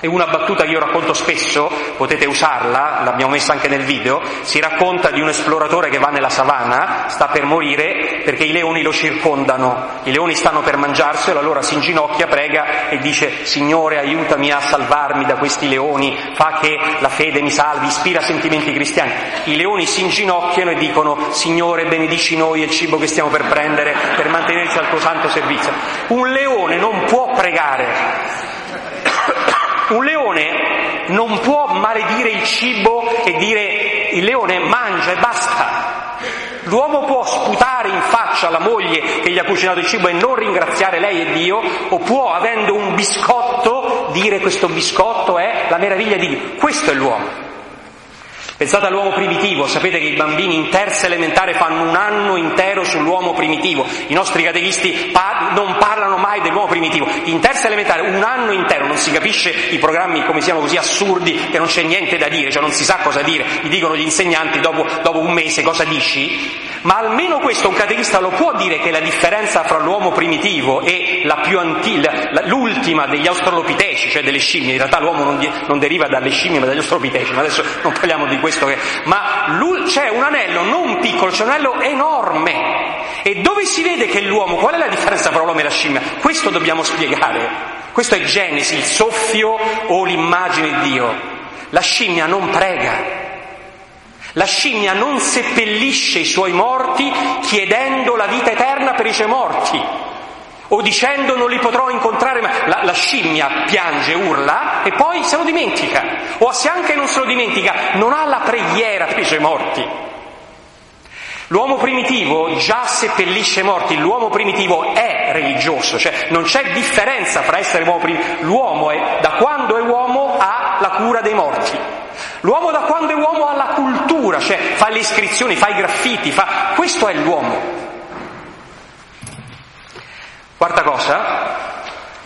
E una battuta che io racconto spesso, potete usarla, l'abbiamo messa anche nel video, si racconta di un esploratore che va nella savana, sta per morire perché i leoni lo circondano, i leoni stanno per mangiarselo, allora si inginocchia, prega e dice Signore aiutami a salvarmi da questi leoni, fa che la fede mi salvi, ispira sentimenti cristiani. I leoni si inginocchiano e dicono Signore benedici noi e il cibo che stiamo per prendere per mantenerci al tuo santo servizio. Un leone non può pregare un leone non può maledire il cibo e dire il leone mangia e basta. L'uomo può sputare in faccia alla moglie che gli ha cucinato il cibo e non ringraziare lei e Dio, o può, avendo un biscotto, dire questo biscotto è la meraviglia di Dio. Questo è l'uomo. Pensate all'uomo primitivo, sapete che i bambini in terza elementare fanno un anno intero sull'uomo primitivo, i nostri catechisti par- non parlano mai dell'uomo primitivo, in terza elementare un anno intero, non si capisce i programmi come siano così assurdi che non c'è niente da dire, cioè non si sa cosa dire, gli dicono gli insegnanti dopo, dopo un mese cosa dici, ma almeno questo un catechista lo può dire che la differenza fra l'uomo primitivo e la più antica, l'ultima degli australopiteci, cioè delle scimmie, in realtà l'uomo non, di- non deriva dalle scimmie ma dagli australopiteci, ma adesso non parliamo di questo questo che... Ma c'è un anello non piccolo, c'è un anello enorme. E dove si vede che l'uomo, qual è la differenza tra l'uomo e la scimmia? Questo dobbiamo spiegare. Questo è Genesi, il soffio o l'immagine di Dio. La scimmia non prega. La scimmia non seppellisce i suoi morti chiedendo la vita eterna per i suoi morti o dicendo non li potrò incontrare mai. La, la, scimmia piange, urla e poi se lo dimentica. O se anche non se lo dimentica, non ha la preghiera per i suoi morti. L'uomo primitivo già seppellisce i morti, l'uomo primitivo è religioso, cioè non c'è differenza fra essere uomo primitivo. L'uomo è, da quando è uomo ha la cura dei morti. L'uomo da quando è uomo ha la cultura, cioè fa le iscrizioni, fa i graffiti, fa... questo è l'uomo. Quarta cosa,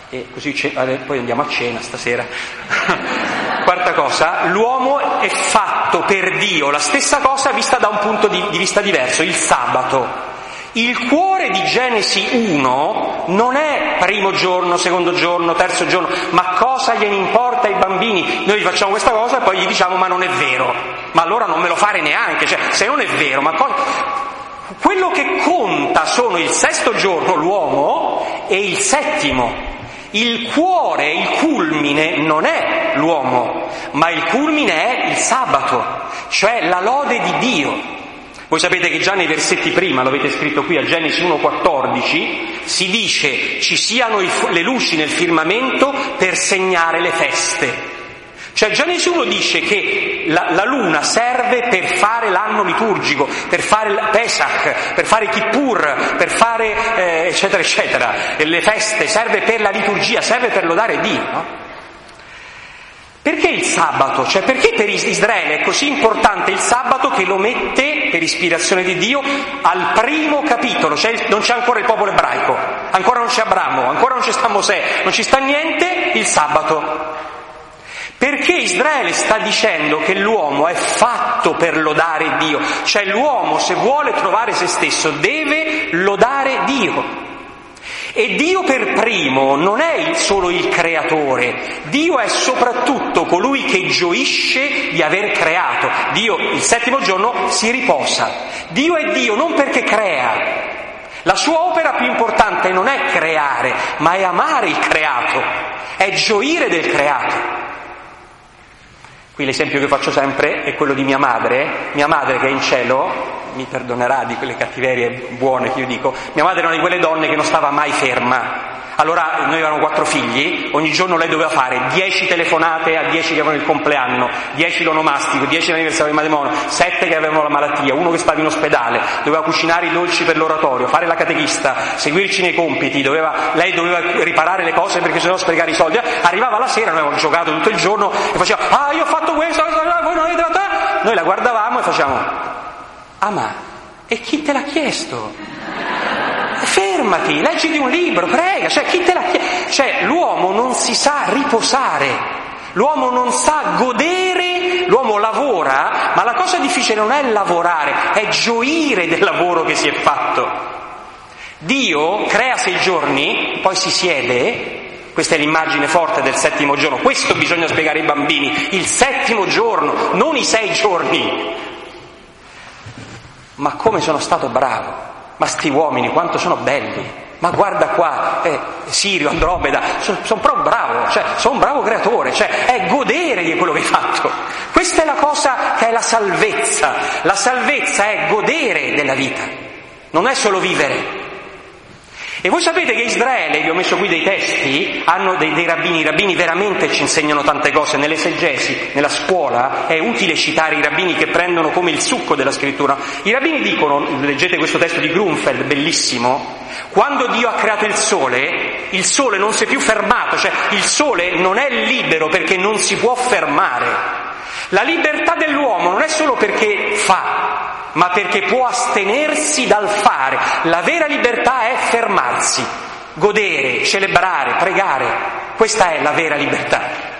e così poi andiamo a cena stasera. Quarta cosa, l'uomo è fatto per Dio, la stessa cosa vista da un punto di, di vista diverso, il sabato. Il cuore di Genesi 1 non è primo giorno, secondo giorno, terzo giorno, ma cosa gliene importa ai bambini? Noi gli facciamo questa cosa e poi gli diciamo ma non è vero, ma allora non me lo fare neanche, cioè se non è vero, ma cosa... Quello che conta sono il sesto giorno, l'uomo, e il settimo. Il cuore, il culmine non è l'uomo, ma il culmine è il sabato, cioè la lode di Dio. Voi sapete che già nei versetti prima, lo avete scritto qui a Genesi 1,14, si dice ci siano le luci nel firmamento per segnare le feste. Cioè già nessuno dice che la, la, luna serve per fare l'anno liturgico, per fare il Pesach, per fare Kippur, per fare eh, eccetera eccetera, le feste, serve per la liturgia, serve per lodare Dio. No? Perché il sabato? Cioè perché per Israele è così importante il sabato che lo mette, per ispirazione di Dio, al primo capitolo? Cioè non c'è ancora il popolo ebraico, ancora non c'è Abramo, ancora non c'è sta Mosè, non ci sta niente, il sabato. Perché Israele sta dicendo che l'uomo è fatto per lodare Dio, cioè l'uomo se vuole trovare se stesso deve lodare Dio. E Dio per primo non è solo il creatore, Dio è soprattutto colui che gioisce di aver creato. Dio il settimo giorno si riposa. Dio è Dio non perché crea. La sua opera più importante non è creare, ma è amare il creato, è gioire del creato. Qui l'esempio che faccio sempre è quello di mia madre, mia madre che è in cielo mi perdonerà di quelle cattiverie buone che io dico, mia madre era una di quelle donne che non stava mai ferma. Allora noi avevamo quattro figli, ogni giorno lei doveva fare dieci telefonate a dieci che avevano il compleanno, dieci l'onomastico, dieci l'anniversario di matrimonio, sette che avevano la malattia, uno che stava in ospedale, doveva cucinare i dolci per l'oratorio, fare la catechista, seguirci nei compiti, doveva, lei doveva riparare le cose perché sennò sprecare i soldi. Arrivava la sera, noi avevamo giocato tutto il giorno e faceva, ah io ho fatto questo, voi non avete fatto... Noi la guardavamo e facciamo, Ah ma, e chi te l'ha chiesto? Fermati, leggiti un libro, prega, cioè chi te l'ha chiesto? Cioè l'uomo non si sa riposare, l'uomo non sa godere, l'uomo lavora, ma la cosa difficile non è lavorare, è gioire del lavoro che si è fatto. Dio crea sei giorni, poi si siede, questa è l'immagine forte del settimo giorno, questo bisogna spiegare ai bambini, il settimo giorno, non i sei giorni, ma come sono stato bravo, ma sti uomini quanto sono belli, ma guarda qua, eh, Sirio, Andromeda, sono, sono proprio bravo, cioè, sono un bravo creatore, cioè è godere di quello che hai fatto. Questa è la cosa che è la salvezza, la salvezza è godere della vita, non è solo vivere. E voi sapete che Israele, vi ho messo qui dei testi, hanno dei, dei rabbini, i rabbini veramente ci insegnano tante cose, nelle seggesi, nella scuola, è utile citare i rabbini che prendono come il succo della scrittura. I rabbini dicono, leggete questo testo di Grunfeld, bellissimo, quando Dio ha creato il sole, il sole non si è più fermato, cioè il sole non è libero perché non si può fermare. La libertà dell'uomo non è solo perché fa, ma perché può astenersi dal fare. La vera libertà è fermarsi, godere, celebrare, pregare. Questa è la vera libertà.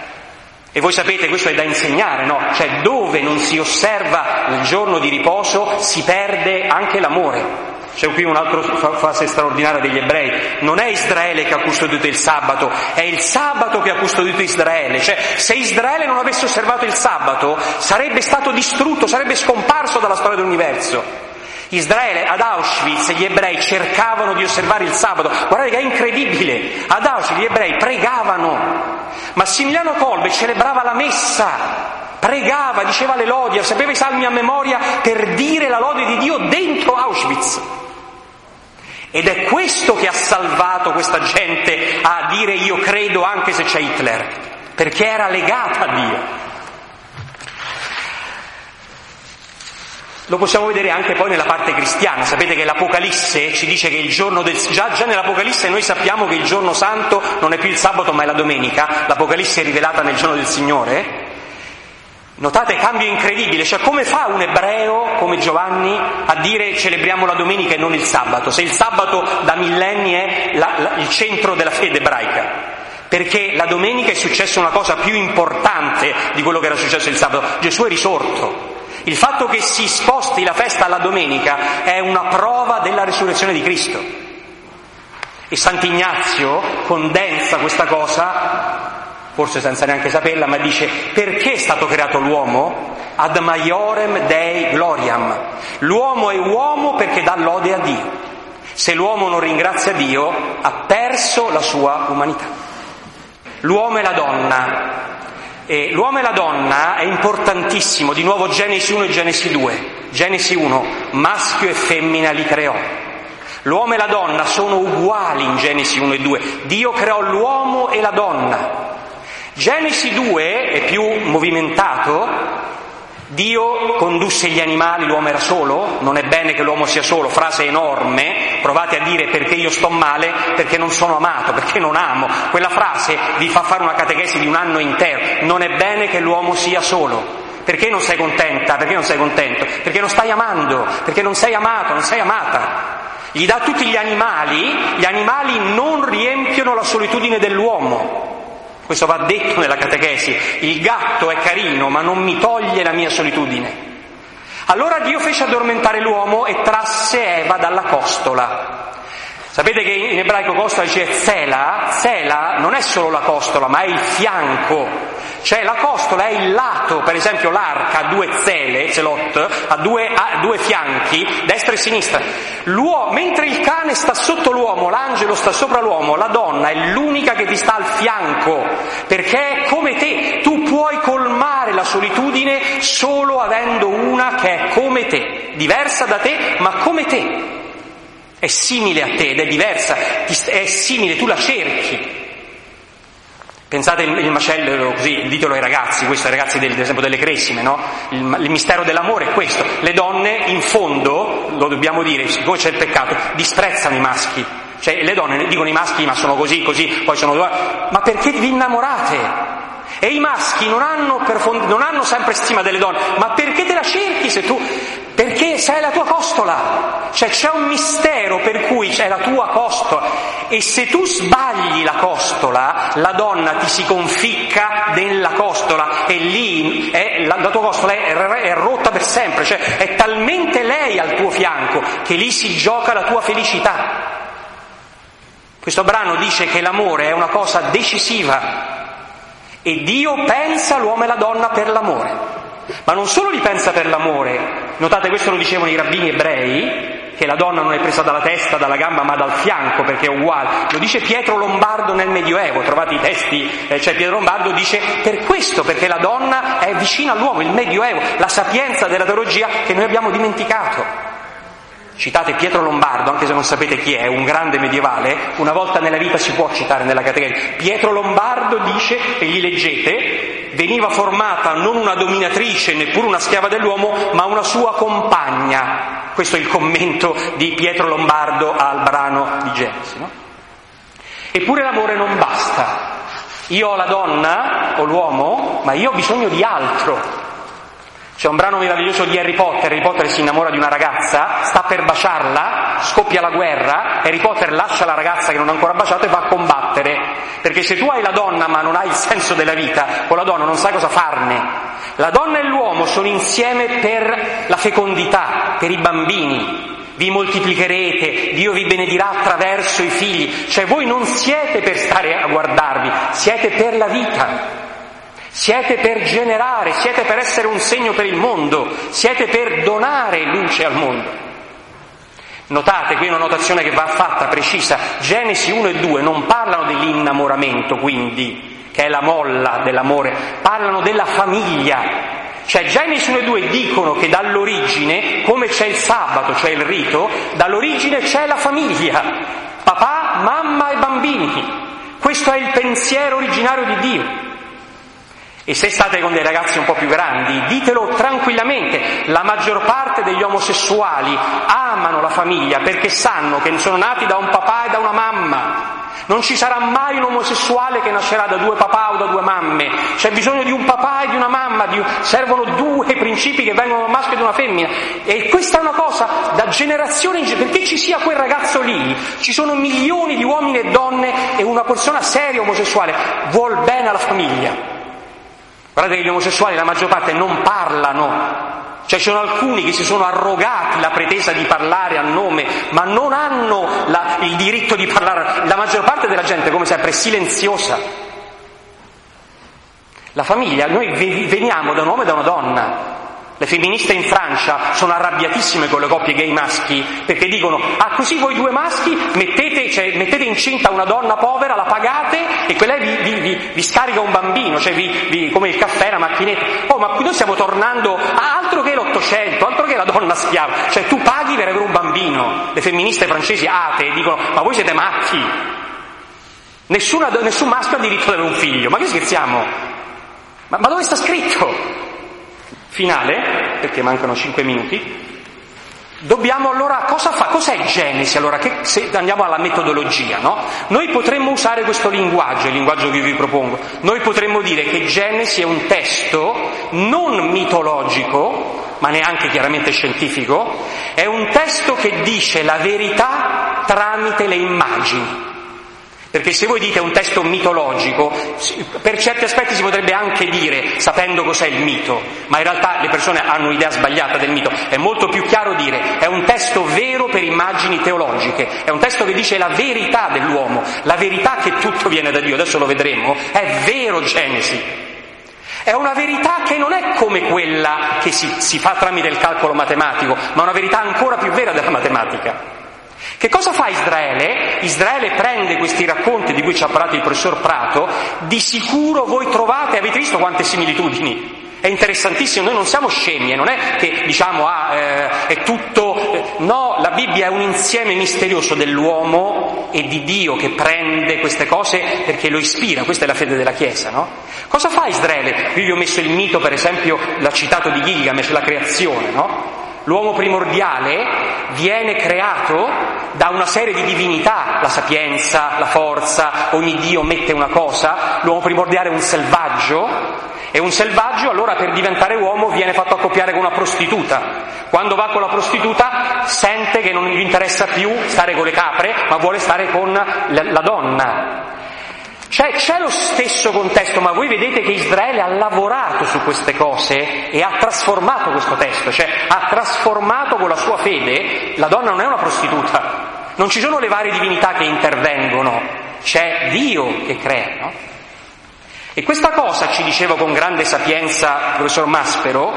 E voi sapete, questo è da insegnare, no? Cioè dove non si osserva il giorno di riposo si perde anche l'amore. C'è qui un'altra fase straordinaria degli ebrei. Non è Israele che ha custodito il sabato, è il sabato che ha custodito Israele. Cioè, se Israele non avesse osservato il sabato, sarebbe stato distrutto, sarebbe scomparso dalla storia dell'universo. Israele ad Auschwitz gli ebrei cercavano di osservare il sabato. Guardate che è incredibile. Ad Auschwitz gli ebrei pregavano. Massimiliano Kolbe celebrava la messa, pregava, diceva le lodi, sapeva i salmi a memoria per dire la lode di Dio dentro Auschwitz. Ed è questo che ha salvato questa gente a dire io credo anche se c'è Hitler, perché era legata a Dio. Lo possiamo vedere anche poi nella parte cristiana, sapete che l'Apocalisse ci dice che il giorno del... Già, già nell'Apocalisse noi sappiamo che il giorno santo non è più il sabato ma è la domenica, l'Apocalisse è rivelata nel giorno del Signore, Notate cambio incredibile, cioè come fa un ebreo come Giovanni a dire celebriamo la domenica e non il sabato, se il sabato da millenni è la, la, il centro della fede ebraica? Perché la domenica è successa una cosa più importante di quello che era successo il sabato, Gesù è risorto. Il fatto che si sposti la festa alla domenica è una prova della risurrezione di Cristo. E Sant'Ignazio condensa questa cosa forse senza neanche saperla, ma dice perché è stato creato l'uomo? Ad maiorem dei gloriam. L'uomo è uomo perché dà lode a Dio. Se l'uomo non ringrazia Dio, ha perso la sua umanità. L'uomo e la donna. E l'uomo e la donna è importantissimo, di nuovo Genesi 1 e Genesi 2. Genesi 1, maschio e femmina li creò. L'uomo e la donna sono uguali in Genesi 1 e 2. Dio creò l'uomo e la donna. Genesi 2 è più movimentato, Dio condusse gli animali, l'uomo era solo, non è bene che l'uomo sia solo, frase enorme, provate a dire perché io sto male, perché non sono amato, perché non amo. Quella frase vi fa fare una catechesi di un anno intero, non è bene che l'uomo sia solo. Perché non sei contenta? Perché non sei contento? Perché non stai amando, perché non sei amato, non sei amata. Gli dà tutti gli animali, gli animali non riempiono la solitudine dell'uomo. Questo va detto nella catechesi. Il gatto è carino, ma non mi toglie la mia solitudine. Allora Dio fece addormentare l'uomo e trasse Eva dalla costola. Sapete che in ebraico costola dice zela? Zela non è solo la costola, ma è il fianco. Cioè la costola è il lato, per esempio l'arca ha due zele, zelot, ha due, ha due fianchi, destra e sinistra. L'uomo, mentre il cane sta sotto l'uomo, l'angelo sta sopra l'uomo, la donna è l'unica che ti sta al fianco, perché è come te, tu puoi colmare la solitudine solo avendo una che è come te, diversa da te, ma come te è simile a te ed è diversa, è simile, tu la cerchi. Pensate il macello, così ditelo ai ragazzi, questo ai ragazzi del, esempio delle cresime, no? Il, il, mistero dell'amore è questo. Le donne in fondo, lo dobbiamo dire, siccome c'è il peccato, disprezzano i maschi. Cioè le donne dicono i maschi ma sono così, così, poi sono due. Ma perché vi innamorate? E i maschi non hanno, perfond- non hanno sempre stima delle donne, ma perché te la cerchi se tu perché sei la tua costola, cioè c'è un mistero per cui c'è la tua costola e se tu sbagli la costola, la donna ti si conficca nella costola e lì è, la, la, tua costola è, è rotta per sempre, cioè è talmente lei al tuo fianco che lì si gioca la tua felicità. Questo brano dice che l'amore è una cosa decisiva e Dio pensa l'uomo e la donna per l'amore. Ma non solo li pensa per l'amore, notate questo lo dicevano i rabbini ebrei, che la donna non è presa dalla testa, dalla gamba, ma dal fianco, perché è uguale. Lo dice Pietro Lombardo nel Medioevo, trovate i testi, eh, cioè Pietro Lombardo dice per questo, perché la donna è vicina all'uomo, il Medioevo, la sapienza della teologia che noi abbiamo dimenticato. Citate Pietro Lombardo, anche se non sapete chi è, un grande medievale, una volta nella vita si può citare nella categoria. Pietro Lombardo dice, e gli leggete, veniva formata non una dominatrice, neppure una schiava dell'uomo, ma una sua compagna. Questo è il commento di Pietro Lombardo al brano di Genesi. No? Eppure l'amore non basta. Io ho la donna o l'uomo, ma io ho bisogno di altro. C'è un brano meraviglioso di Harry Potter, Harry Potter si innamora di una ragazza, sta per baciarla, scoppia la guerra, Harry Potter lascia la ragazza che non ha ancora baciato e va a combattere, perché se tu hai la donna ma non hai il senso della vita, con la donna non sai cosa farne. La donna e l'uomo sono insieme per la fecondità, per i bambini, vi moltiplicherete, Dio vi benedirà attraverso i figli, cioè voi non siete per stare a guardarvi, siete per la vita. Siete per generare, siete per essere un segno per il mondo, siete per donare luce al mondo. Notate qui una notazione che va fatta precisa. Genesi 1 e 2 non parlano dell'innamoramento, quindi, che è la molla dell'amore, parlano della famiglia. Cioè Genesi 1 e 2 dicono che dall'origine, come c'è il sabato, cioè il rito, dall'origine c'è la famiglia, papà, mamma e bambini. Questo è il pensiero originario di Dio. E se state con dei ragazzi un po' più grandi, ditelo tranquillamente, la maggior parte degli omosessuali amano la famiglia perché sanno che sono nati da un papà e da una mamma. Non ci sarà mai un omosessuale che nascerà da due papà o da due mamme. C'è bisogno di un papà e di una mamma, di... servono due principi che vengono da un maschio e da una femmina. E questa è una cosa da generazione in generazione. Perché ci sia quel ragazzo lì, ci sono milioni di uomini e donne e una persona seria omosessuale vuol bene alla famiglia. Guardate che gli omosessuali, la maggior parte, non parlano. Cioè ci sono alcuni che si sono arrogati la pretesa di parlare a nome, ma non hanno la, il diritto di parlare. La maggior parte della gente, come sempre, è silenziosa. La famiglia, noi veniamo da un uomo e da una donna. Le femministe in Francia sono arrabbiatissime con le coppie gay maschi perché dicono ah così voi due maschi mettete, cioè, mettete incinta una donna povera, la pagate e quella vi, vi, vi, vi scarica un bambino, cioè come il caffè, la macchinetta. Oh ma noi stiamo tornando a altro che l'Ottocento, altro che la donna schiava, cioè tu paghi per avere un bambino. Le femministe francesi atee dicono ma voi siete matti, Nessuna, nessun maschio ha diritto ad avere un figlio, ma che scherziamo? Ma, ma dove sta scritto? Finale, perché mancano cinque minuti, Dobbiamo allora, cosa fa? Cos'è Genesi? Allora, che, se andiamo alla metodologia, no? Noi potremmo usare questo linguaggio, il linguaggio che vi propongo. Noi potremmo dire che Genesi è un testo non mitologico, ma neanche chiaramente scientifico, è un testo che dice la verità tramite le immagini. Perché se voi dite un testo mitologico, per certi aspetti si potrebbe anche dire, sapendo cos'è il mito, ma in realtà le persone hanno un'idea sbagliata del mito. È molto più chiaro dire, è un testo vero per immagini teologiche, è un testo che dice la verità dell'uomo, la verità che tutto viene da Dio, adesso lo vedremo, è vero Genesi. È una verità che non è come quella che si, si fa tramite il calcolo matematico, ma una verità ancora più vera della matematica. Che cosa fa Israele? Israele prende questi racconti di cui ci ha parlato il professor Prato, di sicuro voi trovate, avete visto quante similitudini? È interessantissimo, noi non siamo scemi, e non è che diciamo ah, eh, è tutto. Eh, no, la Bibbia è un insieme misterioso dell'uomo e di Dio che prende queste cose perché lo ispira, questa è la fede della Chiesa, no? Cosa fa Israele? Io vi ho messo il mito, per esempio, l'ha citato di Gilgamesh, la creazione, no? L'uomo primordiale viene creato da una serie di divinità, la sapienza, la forza, ogni dio mette una cosa, l'uomo primordiale è un selvaggio e un selvaggio allora per diventare uomo viene fatto accoppiare con una prostituta. Quando va con la prostituta sente che non gli interessa più stare con le capre, ma vuole stare con la donna. Cioè c'è lo stesso contesto, ma voi vedete che Israele ha lavorato su queste cose e ha trasformato questo testo, cioè ha trasformato con la sua fede, la donna non è una prostituta, non ci sono le varie divinità che intervengono, c'è Dio che crea, no? E questa cosa, ci diceva con grande sapienza il professor Maspero,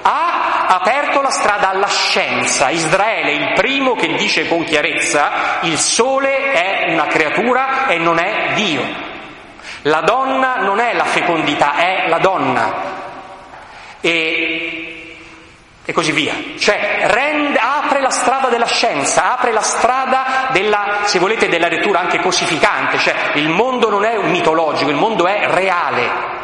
ha aperto la strada alla scienza. Israele è il primo che dice con chiarezza il sole è una creatura e non è Dio. La donna non è la fecondità, è la donna. E, e così via. Cioè rende, apre la strada della scienza, apre la strada della, se volete, della lettura anche cosificante, cioè il mondo non è mitologico, il mondo è reale.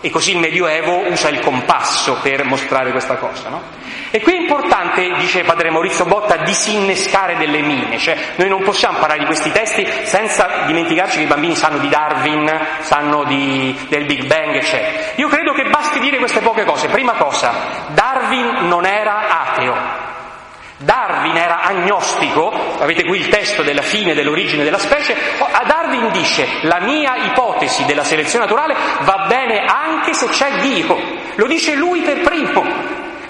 E così il Medioevo usa il compasso per mostrare questa cosa. No? E qui è importante, dice padre Maurizio Botta, disinnescare delle mine, cioè noi non possiamo parlare di questi testi senza dimenticarci che i bambini sanno di Darwin, sanno di, del Big Bang, eccetera. Io credo che basti dire queste poche cose. Prima cosa, Darwin non era ateo. Darwin era agnostico, avete qui il testo della fine dell'origine della specie, a Darwin dice la mia ipotesi della selezione naturale va bene anche se c'è Dio, lo dice lui per primo,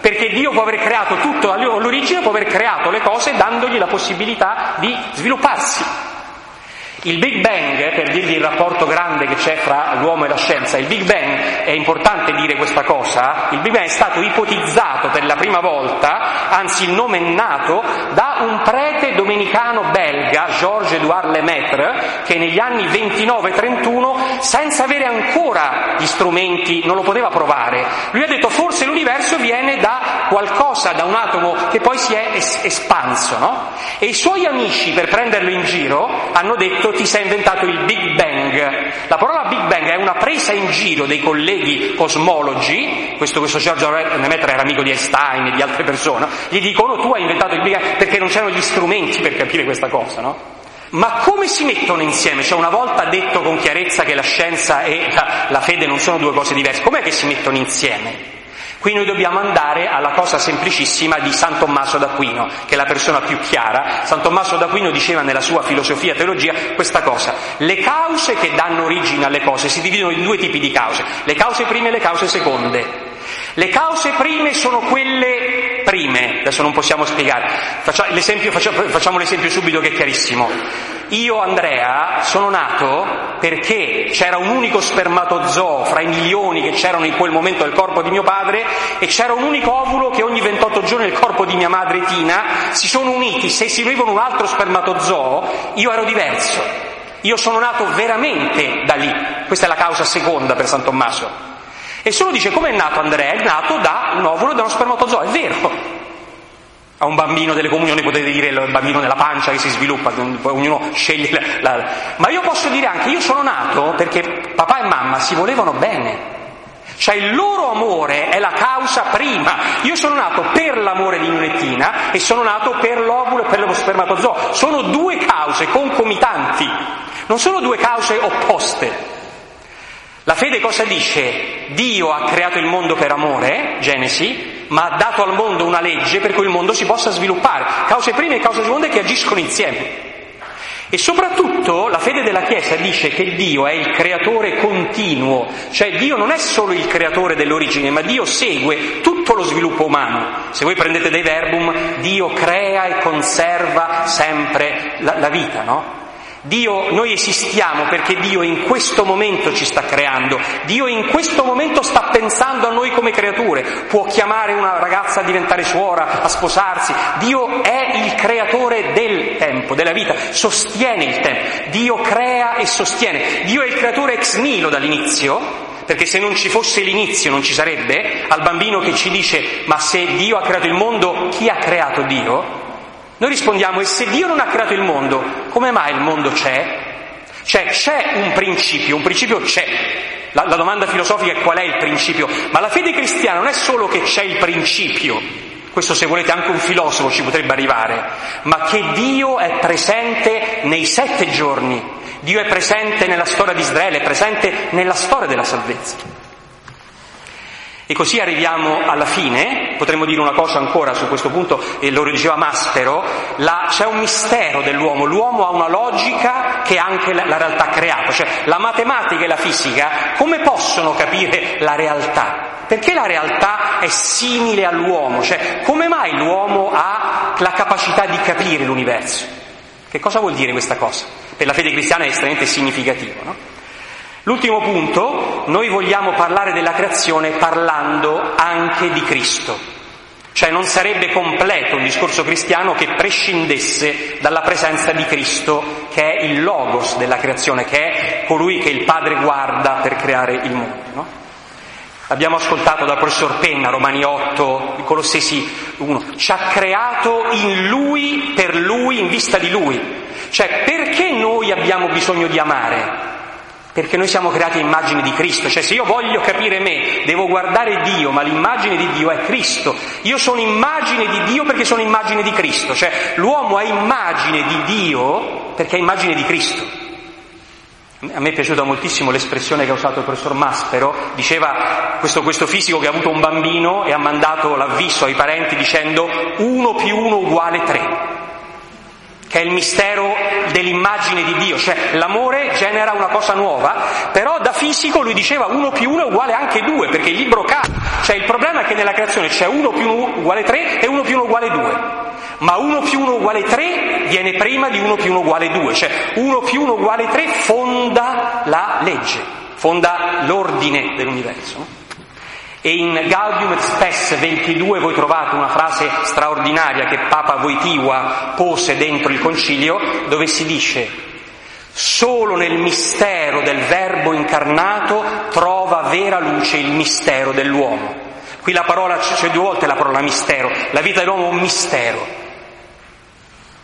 perché Dio può aver creato tutto all'origine, può aver creato le cose dandogli la possibilità di svilupparsi. Il Big Bang, per dirvi il rapporto grande che c'è fra l'uomo e la scienza, il Big Bang, è importante dire questa cosa, il Big Bang è stato ipotizzato per la prima volta, anzi il nome è nato, da un prete domenicano belga, Georges Edouard Lemaitre, che negli anni 29-31, senza avere ancora gli strumenti, non lo poteva provare. Lui ha detto forse l'universo viene da qualcosa, da un atomo che poi si è es- espanso, no? E i suoi amici, per prenderlo in giro, hanno detto ti sei inventato il Big Bang. La parola Big Bang è una presa in giro dei colleghi cosmologi, questo, questo Giorgio Lemaitre era amico di Einstein e di altre persone, gli dicono tu hai inventato il Big Bang perché non c'erano gli strumenti per capire questa cosa, no? Ma come si mettono insieme? Cioè una volta detto con chiarezza che la scienza e la, la fede non sono due cose diverse, com'è che si mettono insieme? Qui noi dobbiamo andare alla cosa semplicissima di San Tommaso d'Aquino, che è la persona più chiara. San Tommaso d'Aquino diceva nella sua filosofia teologia questa cosa. Le cause che danno origine alle cose si dividono in due tipi di cause, le cause prime e le cause seconde. Le cause prime sono quelle prime, adesso non possiamo spiegare. Facciamo l'esempio, facciamo, l'esempio subito che è chiarissimo. Io, Andrea, sono nato perché c'era un unico spermatozoo fra i milioni che c'erano in quel momento nel corpo di mio padre e c'era un unico ovulo che ogni 28 giorni nel corpo di mia madre Tina si sono uniti. Se si univano un altro spermatozoo, io ero diverso. Io sono nato veramente da lì. Questa è la causa seconda per San Tommaso. E solo dice come è nato Andrea? È nato da un ovulo e da uno spermatozoo, è vero. A un bambino delle comunioni potete dire il bambino nella pancia che si sviluppa, ognuno sceglie la, la... Ma io posso dire anche, io sono nato perché papà e mamma si volevano bene. Cioè il loro amore è la causa prima. Io sono nato per l'amore di Nunettina e sono nato per l'ovulo e per lo spermatozoo. Sono due cause concomitanti, non sono due cause opposte. La fede cosa dice? Dio ha creato il mondo per amore, Genesi, ma ha dato al mondo una legge per cui il mondo si possa sviluppare. Cause prime e cause seconde che agiscono insieme. E soprattutto la fede della Chiesa dice che Dio è il creatore continuo, cioè Dio non è solo il creatore dell'origine, ma Dio segue tutto lo sviluppo umano. Se voi prendete dei verbum, Dio crea e conserva sempre la, la vita, no? Dio, noi esistiamo perché Dio in questo momento ci sta creando, Dio in questo momento sta pensando a noi come creature, può chiamare una ragazza a diventare suora, a sposarsi, Dio è il creatore del tempo, della vita, sostiene il tempo, Dio crea e sostiene, Dio è il creatore ex nihilo dall'inizio, perché se non ci fosse l'inizio non ci sarebbe, al bambino che ci dice ma se Dio ha creato il mondo, chi ha creato Dio? Noi rispondiamo, e se Dio non ha creato il mondo, come mai il mondo c'è? Cioè c'è un principio, un principio c'è. La, la, domanda filosofica è qual è il principio, ma la fede cristiana non è solo che c'è il principio, questo se volete anche un filosofo ci potrebbe arrivare, ma che Dio è presente nei sette giorni, Dio è presente nella storia di Israele, è presente nella storia della salvezza. E così arriviamo alla fine, potremmo dire una cosa ancora su questo punto, e lo diceva Maspero, la, c'è un mistero dell'uomo, l'uomo ha una logica che anche la, la realtà ha creato, cioè la matematica e la fisica come possono capire la realtà? Perché la realtà è simile all'uomo, cioè come mai l'uomo ha la capacità di capire l'universo? Che cosa vuol dire questa cosa? Per la fede cristiana è estremamente significativo, no? L'ultimo punto, noi vogliamo parlare della creazione parlando anche di Cristo. Cioè non sarebbe completo un discorso cristiano che prescindesse dalla presenza di Cristo, che è il logos della creazione, che è colui che il Padre guarda per creare il mondo. No? Abbiamo ascoltato dal professor Penna, Romani 8, Colossesi 1, ci ha creato in Lui, per Lui, in vista di Lui. Cioè perché noi abbiamo bisogno di amare? Perché noi siamo creati a immagine di Cristo, cioè se io voglio capire me, devo guardare Dio, ma l'immagine di Dio è Cristo. Io sono immagine di Dio perché sono immagine di Cristo, cioè l'uomo è immagine di Dio perché è immagine di Cristo. A me è piaciuta moltissimo l'espressione che ha usato il professor Maspero, diceva questo, questo fisico che ha avuto un bambino e ha mandato l'avviso ai parenti dicendo 1 più 1 uguale 3 che è il mistero dell'immagine di Dio, cioè l'amore genera una cosa nuova, però da fisico lui diceva uno più uno è uguale anche due, perché il libro cade, cioè il problema è che nella creazione c'è uno più uno uguale tre e uno più uno uguale due, ma uno più uno uguale tre viene prima di uno più uno uguale due, cioè uno più uno uguale tre fonda la legge, fonda l'ordine dell'universo. E in Gaudium et Spes 22 voi trovate una frase straordinaria che Papa Voitiva pose dentro il concilio dove si dice solo nel mistero del Verbo incarnato trova vera luce il mistero dell'uomo. Qui la parola, c'è due volte la parola mistero, la vita dell'uomo è un mistero.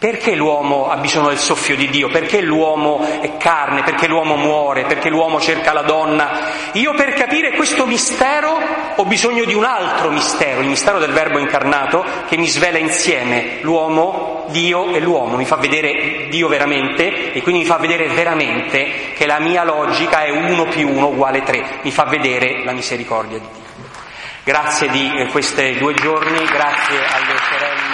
Perché l'uomo ha bisogno del soffio di Dio? Perché l'uomo è carne? Perché l'uomo muore? Perché l'uomo cerca la donna? Io per capire questo mistero ho bisogno di un altro mistero, il mistero del Verbo incarnato che mi svela insieme l'uomo, Dio e l'uomo, mi fa vedere Dio veramente e quindi mi fa vedere veramente che la mia logica è uno più uno uguale tre, mi fa vedere la misericordia di Dio. Grazie di eh, questi due giorni, grazie alle sorelle.